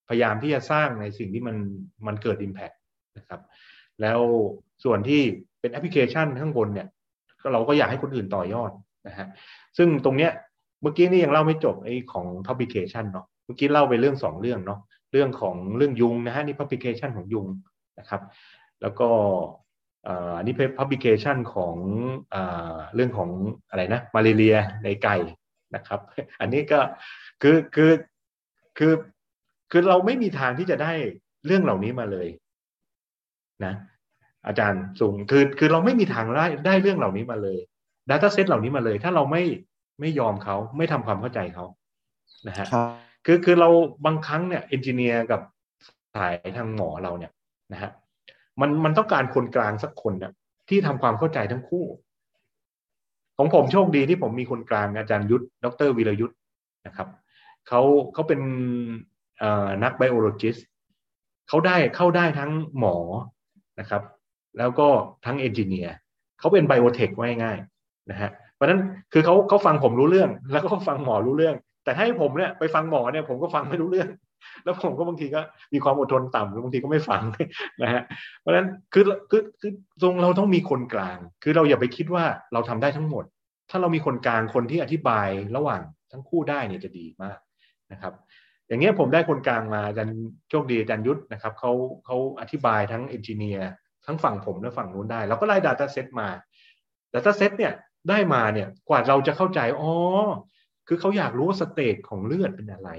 พยายามที่จะสร้างในสิ่งที่มันมันเกิด Impact นะครับแล้วส่วนที่เป็นแอปพลิเคชันข้างบนเนี่ยเราก็อยากให้คนอื่นต่อยอดนะฮะซึ่งตรงเนี้ยเมื่อกี้นี่ยังเล่าไม่จบไอ้ของ publication เนาะเมื่อกี้เล่าไปเรื่องสองเรื่องเนาะเรื่องของเรื่องยุงนะฮะนี่ publication ของยุงนะครับ แล้วก็อันนี้เป็น publication ของอเรื่องของอะไรนะมาเรียในไก่นะครับ อันนี้ก็คือคือคือ คือเราไม่มีทางที่จะได้เรื่องเหล่านี้มาเลย นะ อาจารย์สูงคือคือเราไม่มีทางได้ได้เรื่องเหล่านี้มาเลย Data Set เหล่านี้มาเลย ถ้าเราไม่ไม่ยอมเขาไม่ทำความเข้าใจเขานะฮะครับคือคือเราบางครั้งเนี่ยเอนจิเนียร์กับสายทางหมอเราเนี่ยนะฮะมันมันต้องการคนกลางสักคนเนี่ยที่ทำความเข้าใจทั้งคู่ ของผมโชคดีที่ผมมีคนกลางอาจารย์ยุทธดรวีรยุทธนะครับเขาเขาเป็น นักไบโอโลจิสเขาได้เข้าได้ทั้งหมอนะครับ แล้วก็ทั้งเอนจิเนียร์เขาเป็นไบโอเทคว่าง่ายๆนะฮะเพราะนั้นคือเขาเขาฟังผมรู้เรื่อง แล้วก็ฟังหมอรู้เรื่อง แต่ให้ผมเนี่ยไปฟังหมอเนี่ยผมก็ฟังไม่รู้เรื่อง แล้วผมก็บางทีก็มีความอดทนต่ำบางทีก็ไม่ฟังนะฮะเพราะฉะนั้นคือคือคือตรงเราต้องมีคนกลาง คือเราอย่าไปคิดว่าเราทำได้ทั้งหมด ถ้าเรามีคนกลางคนที่อธิบายระหว่างทั้งคู่ได้เนี่ยจะดีมากนะครับ อย่างเงี้ยผมได้คนกลางมาอาจารย์โชคดีอาจารย์ยุทธนะครับเขาเขาอธิบายทั้งเอนจิเนียร์ทั้งฝั่งผมและฝั่งนู้นได้เราก็ไล่ Data Set มา Data Set เนี่ยได้มาเนี่ยกว่าเราจะเข้าใจอ๋อคือเขาอยากรู้ว่าสเตจของเลือดเป็นอะไร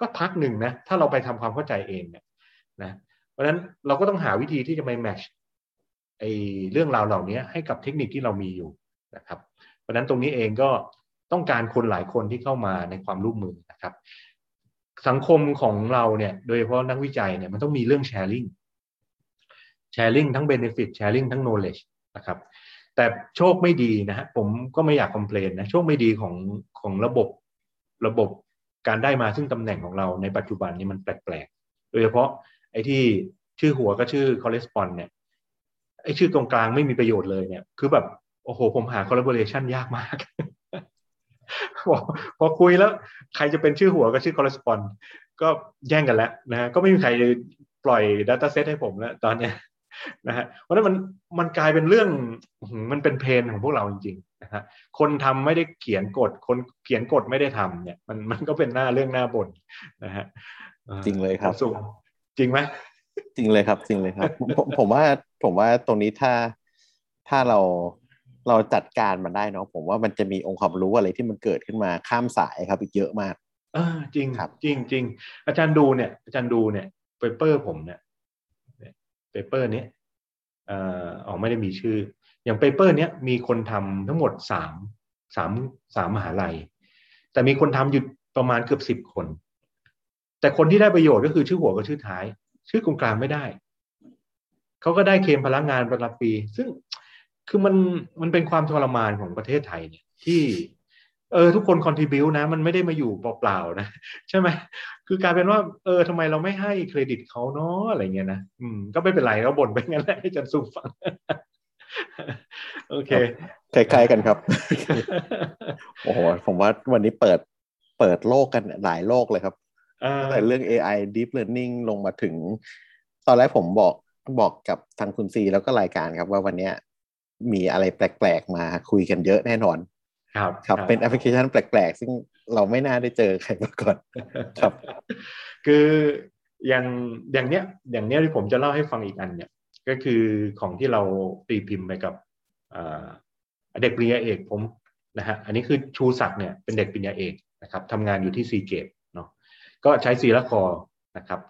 ก็พักหนึ่งนะถ้าเราไปทำความเข้าใจเองเนี่ยนะเพราะฉะนั้นเราก็ต้องหาวิธีที่จะไปแมชไอเรื่องราวเหล่านี้ให้กับเทคนิคที่เรามีอยู่นะครับ เพราะฉะนั้นตรงนี้เองก็ต้องการคนหลายคนที่เข้ามาในความร่วมมือนะครับ สังคมของเราเนี่ย โดยเฉพาะนักวิจัยเนี่ยมันต้องมีเรื่องแชร์ลิงแชร์ลิงทั้งเบนฟิตแชร์ลิงทั้งโนเลจนะครับ แต่โชคไม่ดีนะฮะผมก็ไม่อยากคอมเพลนนะโชคไม่ดีของของระบบระบบการได้มาซึ่งตำแหน่งของเราในปัจจุบันนี้มันแปลกๆ โดยเฉพาะไอ้ที่ชื่อหัวก็ชื่อ correspond เนี่ยไอ้ชื่อตรงกลางไม่มีประโยชน์เลยเนี่ย คือแบบ โอ้โห ผมหา collaboration ยากมาก พอคุยแล้วใครจะเป็นชื่อหัวก็ชื่อ correspond ก็แย่งกันแล้วนะฮะก็ไม่มีใครปล่อย data set ให้ผมแล้วตอนเนี้ยนะฮะเพราะนั้นมันมันกลายเป็นเรื่องมันเป็นเพนของพวกเราจริงๆนะฮะคนทำไม่ได้เขียนกฎคนเขียนกฎไม่ได้ทำเนี่ยมันมันก็เป็นหน้าเรื่องหน้าบนนะฮะจริงเลยครับสูงจริงไหมจริงเลยครับจริงเลยครับผมผมว่าผมว่าตรงนี้ถ้าถ้าเรา เราจัดการมันได้เนาะผมว่ามันจะมีองค์ความรู้อะไรที่มันเกิดขึ้นมาข้ามสายครับอีกเยอะมากเออจริงครับจริงจริงอาจารย์ดูเนี่ย อาจารย์ดูเนี่ย paper ผมเนี่ย paper เนี้ยเอ่อออกไม่ได้มีชื่อ อย่าง paper เนี้ยมีคนทำทั้งหมดสามสามสามมหาลัย แต่มีคนทำอยู่ประมาณเกือบสิบคน แต่คนที่ได้ประโยชน์ก็คือชื่อหัวกับชื่อท้าย ชื่อกลางๆไม่ได้เขาก็ได้เคลมพลังงานประจำปี ซึ่ง คือมันมันเป็นความทรมานของประเทศไทยเนี่ยที่เออทุกคนคอนทิบิวนะ มันไม่ได้มาอยู่เปล่าๆนะ ใช่ไหมคือกลายเป็นว่าเออทำไมเราไม่ให้เครดิตเขาเนาะอะไรเงี้ยนะอืมก็ไม่เป็นไรก็บ่นไปงั้นแหละให้จันสุฟัง โอเคคล้ายๆกันครับ โอ้โห ผมว่าวันนี้เปิดเปิดโลกกันหลายโลกเลยครับอ่าตั้งแต่เรื่อง AI Deep Learning ลงมาถึง ตอนแรกผมบอกบอกกับทางคุณซีแล้วก็รายการครับว่าวันเนี้ย มีอะไรแปลกๆมาคุยกันเยอะแน่นอน ครับครับเป็นแอปพลิเคชันแปลกๆ ซึ่งเราไม่น่าได้เจอใครมาก่อนครับ คืออย่างอย่างเนี้ยอย่างเนี้ยที่ผมจะเล่าให้ฟังอีกอันเนี่ยก็คือของที่เราตีพิมพ์ไปกับอ่าเด็กปริญญาเอกผมนะฮะอันนี้คือชูศักดิ์เนี่ยเป็นเด็กปริญญาเอกนะครับทำงานอยู่ที่ซีเกตเนาะก็ใช้ CiRA CORE นะครับ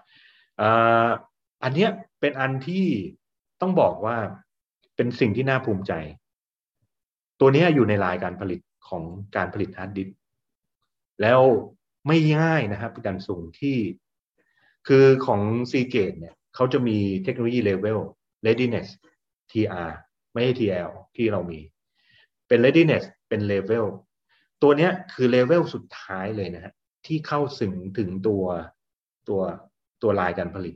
อ่าอันเนี้ยเป็นอันที่ต้องบอกว่า เป็นสิ่งที่น่าภูมิใจ ตัวนี้อยู่ในไลน์การผลิตของการผลิตฮาร์ดดิสก์แล้วไม่ง่ายนะครับการส่งที่คือของ c g a t e เนี่ยเขาจะมี technology level readiness TR ไม่ใช่ TL ที่เรามี เป็น readiness เป็น level ตัวเนี้ยคือเลเวลสุดท้ายเลยนะฮะที่เข้าถึงถึงตัวตัวตัวไลน์การผลิต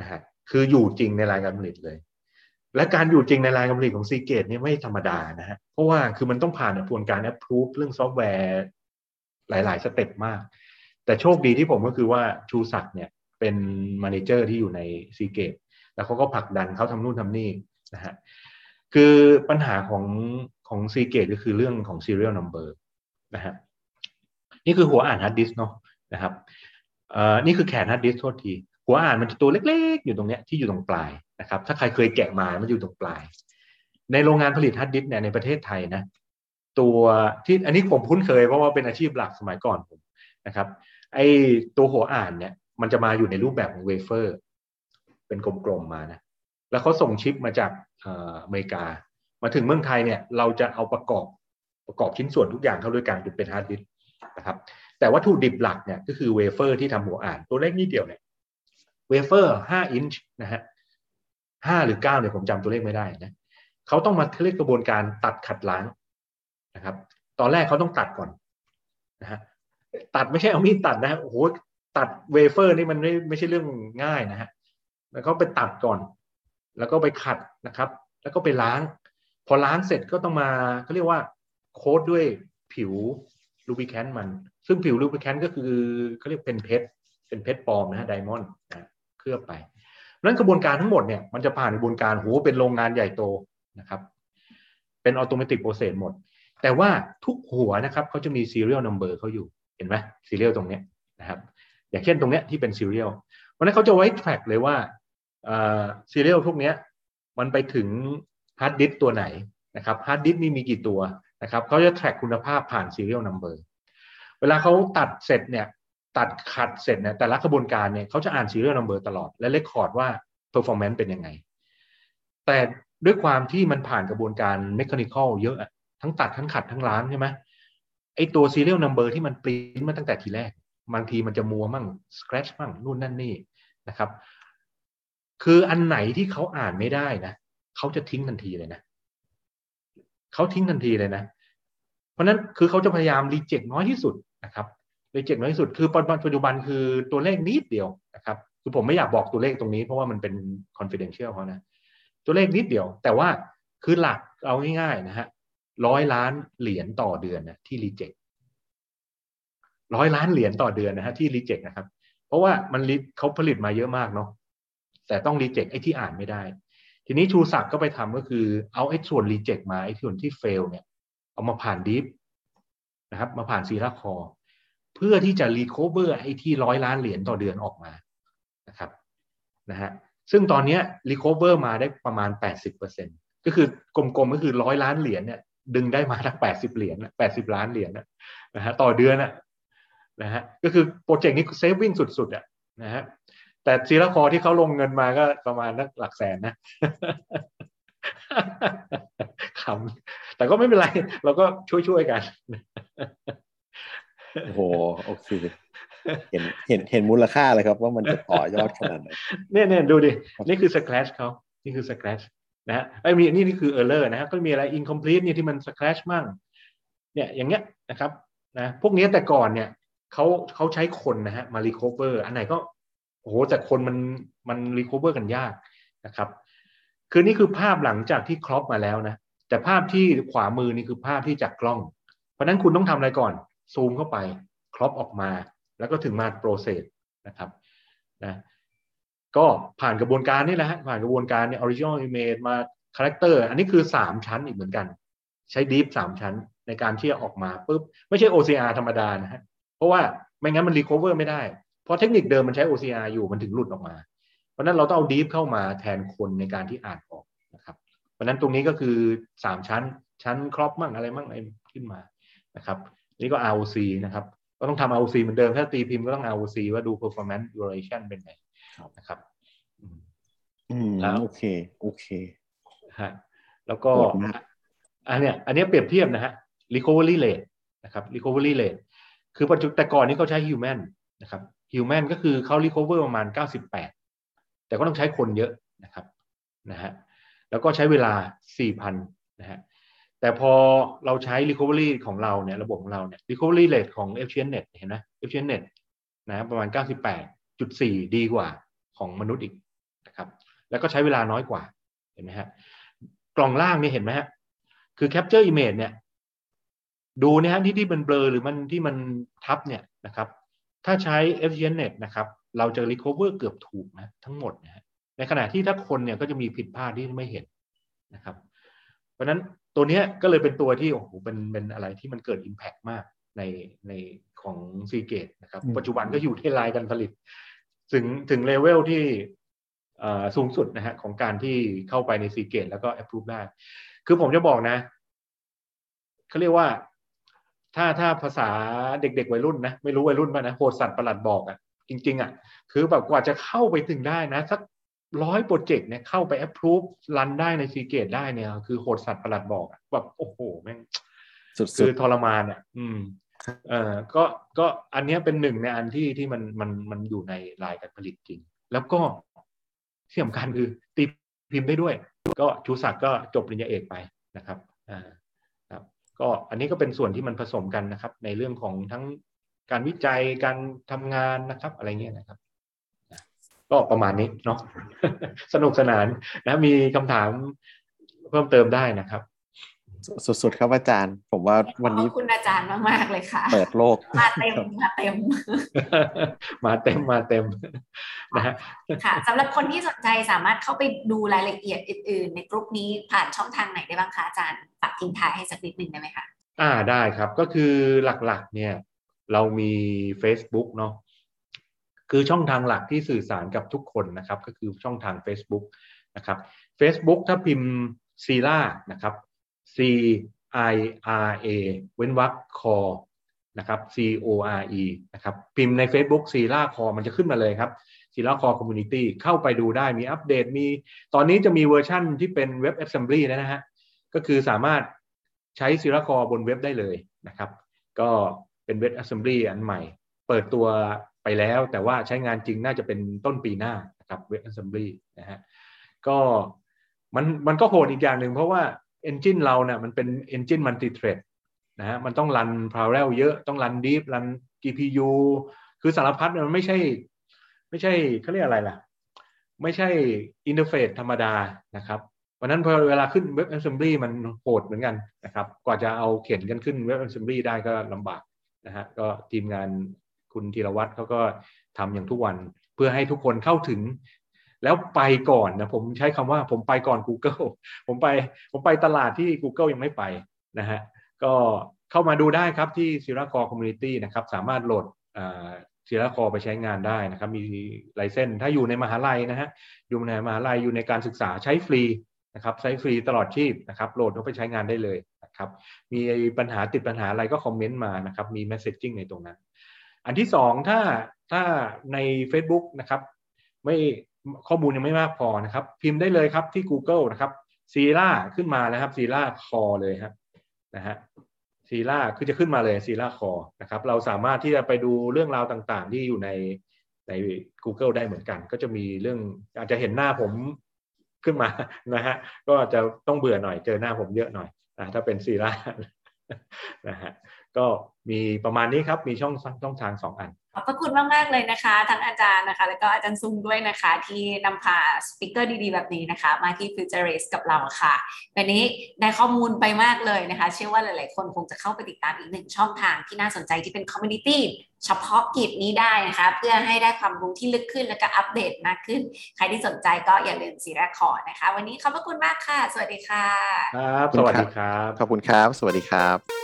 นะฮะคืออยู่จริงในไลน์การผลิตเลย และการอยู่จริงในไลน์การผลิตของซีเกตเนี่ยไม่ธรรมดานะฮะ เพราะว่าคือมันต้องผ่านกระบวนการ approve เรื่องซอฟต์แวร์หลาย ๆ step มาก แต่โชคดีที่ผมก็คือว่าชูศักดิ์เนี่ยเป็น manager ที่อยู่ในซีเกตแล้วเขาก็ผลักดันเขาทำนู่นทำนี่นะฮะ คือปัญหาของของซีเกตก็คือเรื่องของ serial number นะฮะ นี่คือหัวอ่านฮาร์ดดิสก์เนาะนะครับเอ่อนี่คือแขนฮาร์ดดิสก์โทษที หัวอ่านมันจะตัวเล็ก ๆ อยู่ตรงเนี้ยที่อยู่ตรงปลาย นะครับ ถ้าใครเคยแกะมามันอยู่ตรงปลาย ในโรงงานผลิตฮาร์ดดิสก์เนี่ยในประเทศไทยนะ ตัวที่อันนี้ผมคุ้นเคยเพราะว่าเป็นอาชีพหลักสมัยก่อนผมนะครับ ไอตัวหัวอ่านเนี่ย มันจะมาอยู่ในรูปแบบของเวเฟอร์ เป็นกลมๆมานะ แล้วเขาส่งชิปมาจากอเมริกา มาถึงเมืองไทยเนี่ย เราจะเอาประกอบประกอบชิ้นส่วนทุกอย่างเข้าด้วยกันจนเป็นฮาร์ดดิสก์นะครับแต่วัตถุดิบหลักเนี่ยก็คือเวเฟอร์ที่ทำหัวอ่านตัวเล็กนิดเดียวเนี่ยเวเฟอร์ห้า inch นะฮะ ห้าหรือเก้าเนี่ยผมจำตัวเลขไม่ได้นะเขาต้องมาเรียกกระบวนการตัดขัดล้างนะครับ ตอนแรกเขาต้องตัดก่อนนะฮะตัดไม่ใช่เอามีดตัดนะฮะโอ้โหตัดเวเฟอร์นี่มันไม่ไม่ใช่เรื่องง่ายนะฮะแล้วก็ไปตัดก่อน แล้วก็ไปขัดนะครับ แล้วก็ไปล้าง พอล้างเสร็จก็ต้องมาเขาเรียกว่า coat ด้วยผิว lubricant มัน ซึ่งผิว lubricant ก็คือเขาเรียกเป็นเพชรเป็นเพชรปลอมนะฮะ diamond นะเคลือบไป นั้นกระบวนการทั้งหมดเนี่ยมันจะผ่านกระบวนการโหเป็นโรงงานใหญ่โตนะครับ เป็น automatic process หมด แต่ว่าทุกหัวนะครับเขาจะมี serial number เขาอยู่เห็นไหม serial ตรงเนี้ยนะครับ อย่างเช่นตรงเนี้ยที่เป็น serial เพราะนั้นเขาจะไว้ track เลยว่า serial พวกเนี้ยมันไปถึง hard disk ตัวไหนนะครับ hard disk นี่มีกี่ตัวนะครับเขาจะ track คุณภาพผ่าน serial number เวลาเขาตัดเสร็จเนี่ย ตัดขัดเสร็จเนี่ยแต่ละกระบวนการเนี่ยเขาจะอ่าน serial number ตลอดและ record ว่า performance เป็นยังไง แต่ด้วยความที่มันผ่านกระบวนการ mechanical เยอะทั้งตัดทั้งขัดทั้งล้างใช่ไหมไอตัว serial number ที่มันปริ้นมาตั้งแต่ทีแรก บางทีมันจะมัวมั่ง scratch มั่งนู่นนั่นนี่นะครับ คืออันไหนที่เขาอ่านไม่ได้นะเขาจะทิ้งทันทีเลยนะเขาทิ้งทันทีเลยนะ เพราะนั้นคือเขาจะพยายามรีเจ็คน้อยที่สุดนะครับ รีเจ็คน้อยที่สุดคือปัจจุบันคือตัวเลขนิดเดียวนะครับคือผมไม่อยากบอกตัวเลขตรงนี้เพราะว่ามันเป็น confidential เขานะตัวเลขนิดเดียว แต่ว่าคือหลักเอาง่ายๆนะฮะร้อยล้านเหรียญต่อเดือนนะที่รีเจ็คร้อยล้านเหรียญต่อเดือนนะฮะที่รีเจ็คนะครับ เพราะว่ามันเขาผลิตมาเยอะมากเนาะแต่ต้องรีเจ็คไอ้ที่อ่านไม่ได้ ทีนี้ชูศักดิ์ก็ไปทำก็คือเอาไอ้ส่วนรีเจ็คมาไอ้ส่วนที่เฟลเนี่ย เอามาผ่านดิฟนะครับ มาผ่านซีราคอ เพื่อที่จะ recover ไอ้ที่ร้อยล้านเหรียญต่อเดือนออกมานะครับนะฮะซึ่งตอนนี้ recover มาได้ประมาณ 80%ก็คือกลมๆก็คือร้อยล้านเหรียญเนี่ยดึงได้มาทั้ง80 เหรียญ80 ล้านเหรียญนะฮะต่อเดือนนะฮะก็คือโปรเจกต์นี้ saving สุดๆอะนะฮะแต่ CiRA CORE ที่เขาลงเงินมาก็ประมาณนักหลักแสนนะคำแต่ก็ไม่เป็นไร เราก็ช่วยๆกัน โอ้โหโอเคเห็นเห็นเห็นมูลค่าเลยครับ ว่ามันจะต่อยอดขนาดไหนเนี่ยเนี่ยดูดิ นี่คือ scratch เขานี่คือ scratch นะฮะไอ้มีนี่นี่คือ error นะฮะก็มีอะไร incomplete เนี่ยที่มัน scratch มั่งเนี่ยอย่างเงี้ยนะครับนะพวกนี้แต่ก่อนเนี่ยเขาเขาใช้คนนะฮะมา recover อันไหนก็โอ้โหแต่คนมันมัน recover กันยากนะครับ คือนี่คือภาพหลังจากที่ crop มาแล้วนะแต่ภาพที่ขวามือนี่คือภาพที่จากกล้อง เพราะนั้นคุณต้องทำอะไรก่อน ซูมเข้าไป crop ออกมา แล้วก็ถึงมา process นะครับนะก็ผ่านกระบวนการนี่แหละฮะผ่านกระบวนการเนี่ย original image มา character อันนี้คือ 3 ชั้นอีกเหมือนกัน ใช้ deep 3ชั้นในการที่จะออกมาปุ๊บไม่ใช่ OCR ธรรมดานะฮะเพราะว่าไม่งั้นมัน recover ไม่ได้ เพราะเทคนิคเดิมมันใช้ OCR อยู่มันถึงหลุดออกมา เพราะนั้นเราต้องเอา deep เข้ามาแทนคนในการที่อ่านออกนะครับเพราะนั้นตรงนี้ก็คือ 3 ชั้นชั้นครอบมั่งอะไรมั่งอะไรขึ้นมานะครับ นี่ก็ ROC นะครับ ก็ต้องทำ ROC เหมือนเดิม ถ้าตีพิมพ์ก็ต้อง ROC ว่าดู performance duration เป็นไงนะครับ อืมแล้วโอเค โอเคฮะแล้วก็อันเนี้ยอันนี้เปรียบเทียบนะฮะ recovery rate นะครับ recovery rate คือปัจจุบันแต่ก่อนนี้เขาใช้ human นะครับ human ก็คือเขา recover ประมาณ 98 แต่ก็ต้องใช้คนเยอะนะครับนะฮะแล้วก็ใช้เวลา 4,000 นะฮะ แต่พอเราใช้ recovery ของเราเนี่ยระบบของเราเนี่ย recovery rate ของ FCNet เห็นไหม FCNet นะประมาณ 98.4 ดีกว่าของมนุษย์อีกนะครับ แล้วก็ใช้เวลาน้อยกว่าเห็นไหมฮะกล่องล่างนี่เห็นไหมฮะคือ capture image เนี่ยดูนะฮะที่ที่มันเบลอหรือมันที่มันทับเนี่ยนะครับ ถ้าใช้ FCNet นะครับเราจะ recover เกือบถูกนะทั้งหมดนะฮะในขณะที่ถ้าคนเนี่ยก็จะมีผิดพลาดที่ไม่เห็นนะครับ เพราะนั้น ตัวนี้ก็เลยเป็นตัวที่โอ้โหเป็นเป็นอะไรที่มันเกิด Impact มากในในของซีเกตนะครับ ปัจจุบันก็อยู่ที่ลายการผลิต ถึงถึงเลเวลที่สูงสุดนะฮะของการที่เข้าไปในซีเกตแล้วก็ approve ได้ คือผมจะบอกนะเขาเรียกว่าถ้าถ้าภาษาเด็กๆวัยรุ่นนะ ไม่รู้วัยรุ่นป่ะนะโหดสัตว์ประหลัดบอกอะ่ะจริง ๆอะ่ะ คือแบบกว่าจะเข้าไปถึงได้นะ สัก ร้อยโปรเจกต์เนี่ยเข้าไป approve รันได้ในซีเกตได้เนี่ย คือโหดสัตว์ประหลัดบอกแบบโอ้โหแม่งคือทรมานอะอืมเอ่อก็ก็อันนี้เป็นหนึ่งในอันที่ที่มันมันมันอยู่ในลายการผลิตจริง แล้วก็ที่สำคัญคือตีพิมพ์ได้ด้วย ก็ชูศักดิ์ก็จบปริญญาเอกไปนะครับอ่าครับ ก็อันนี้ก็เป็นส่วนที่มันผสมกันนะครับ ในเรื่องของทั้งการวิจัยการทำงานนะครับ อะไรเงี้ยนะครับ ก็ประมาณนี้เนาะสนุกสนานนะมีคำถามเพิ่มเติมได้นะครับ สุดๆครับอาจารย์ ผมว่าวันนี้ขอบคุณอาจารย์มากๆเลยค่ะ เปิดโลก มาเต็มมาเต็ม มาเต็มมาเต็มนะฮะค่ะสำหรับคนที่สนใจสามารถเข้าไปดูรายละเอียดอื่น ๆ ในกลุ่มนี้ผ่านช่องทางไหนได้บ้างคะอาจารย์ฝากทิ้งท้ายให้สักนิดหนึ่งได้ไหมคะอ่าได้ครับก็คือหลักๆเนี่ยเรามี Facebook เนาะ คือช่องทางหลักที่สื่อสารกับทุกคนนะครับ ก็คือช่องทาง Facebook นะครับ Facebook ถ้าพิมพ์ซีล่านะครับ C I R A เว้นวรรค CORE นะครับ C O R E นะครับพิมพ์ใน Facebook CiRA CORE มันจะขึ้นมาเลยครับ CiRA CORE community เข้าไปดูได้มีอัปเดตมี ตอนนี้จะมีเวอร์ชั่นที่เป็นเว็บ Assembly แล้วนะฮะ ก็คือสามารถใช้ CiRA CORE บนเว็บได้เลยนะครับ ก็เป็นเว็บ Assembly อันใหม่ เปิดตัว ไปแล้วแต่ว่าใช้งานจริงน่าจะเป็นต้นปีหน้านะครับเว็บ Assembly นะฮะก็มันมันก็โหดอีกอย่างหนึ่งเพราะว่า Engine เราเนี่ยมันเป็น Engine Multi Thread นะฮะมันต้องรัน parallel เยอะต้องรัน deep รัน GPU คือสารพัดมันไม่ใช่ ไม่ใช่เขาเรียกอะไรล่ะ ไม่ใช่อินเทอร์เฟซธรรมดานะครับเพราะนั้นพอเวลาขึ้นเว็บ Assembly มันโหดเหมือนกันนะครับ กว่าจะเอาเขียนกันขึ้นเว็บ Assembly ได้ก็ลำบากนะฮะก็ทีมงาน คุณธีรวัตรเขาก็ทำอย่างทุกวันเพื่อให้ทุกคนเข้าถึง แล้วไปก่อนนะผมใช้คำว่าผมไปก่อน Google ผมไปผมไปตลาดที่ Google ยังไม่ไปนะฮะก็เข้ามาดูได้ครับที่ s i r a c o r e Community นะครับสามารถโหลดซีราคอไปใช้งานได้นะครับ มีไลเซนถ้าอยู่ในมหาลัยนะฮะอยู่ในมหาลัยอยู่ในการศึกษาใช้ฟรีนะครับใช้ฟรีตลอดชีพนะครับโหลดเข้าไปใช้งานได้เลยนะครับมีปัญหาติดปัญหาอะไรก็คอมเมนต์มานะครับมี messaging ในตรงนั้น อันที่สองถ้าถ้าใน Facebook นะครับ ไม่ข้อมูลยังไม่มากพอนะครับ พิมพ์ได้เลยครับที่ Google นะครับซีล่าขึ้นมาแล้วครับซีล่าคอเลยครับนะฮะซีล่าคือจะขึ้นมาเลยซีล่าคอนะครับ เราสามารถที่จะไปดูเรื่องราวต่างๆ ที่อยู่ในใน Google ได้เหมือนกัน ก็จะมีเรื่องอาจจะเห็นหน้าผมขึ้นมานะฮะก็อาจจะต้องเบื่อหน่อยเจอหน้าผมเยอะหน่อยนะถ้าเป็น CiRA นะฮะ ก็มีประมาณนี้ครับ มีช่องช่องทางสองอัน ขอบพระคุณมากๆเลยนะคะ ทั้งอาจารย์นะคะ แล้วก็อาจารย์ซุงด้วยนะคะ ที่นำพา speaker ดีๆ แบบนี้นะคะ มาที่ Future Race กับเราค่ะ วันนี้ได้ข้อมูลไปมากเลยนะคะ เชื่อว่าหลายๆ คนคงจะเข้าไปติดตามอีกหนึ่งช่องทางที่น่าสนใจที่เป็น community เฉพาะกิจนี้ได้นะคะ เพื่อให้ได้ความรู้ที่ลึกขึ้นแล้วก็อัปเดตมากขึ้น ใครที่สนใจก็อย่าลืมซีรีคอร์นะคะ วันนี้ขอบพระคุณมากค่ะ สวัสดีค่ะ ครับ สวัสดีครับ ขอบคุณครับ สวัสดีครับ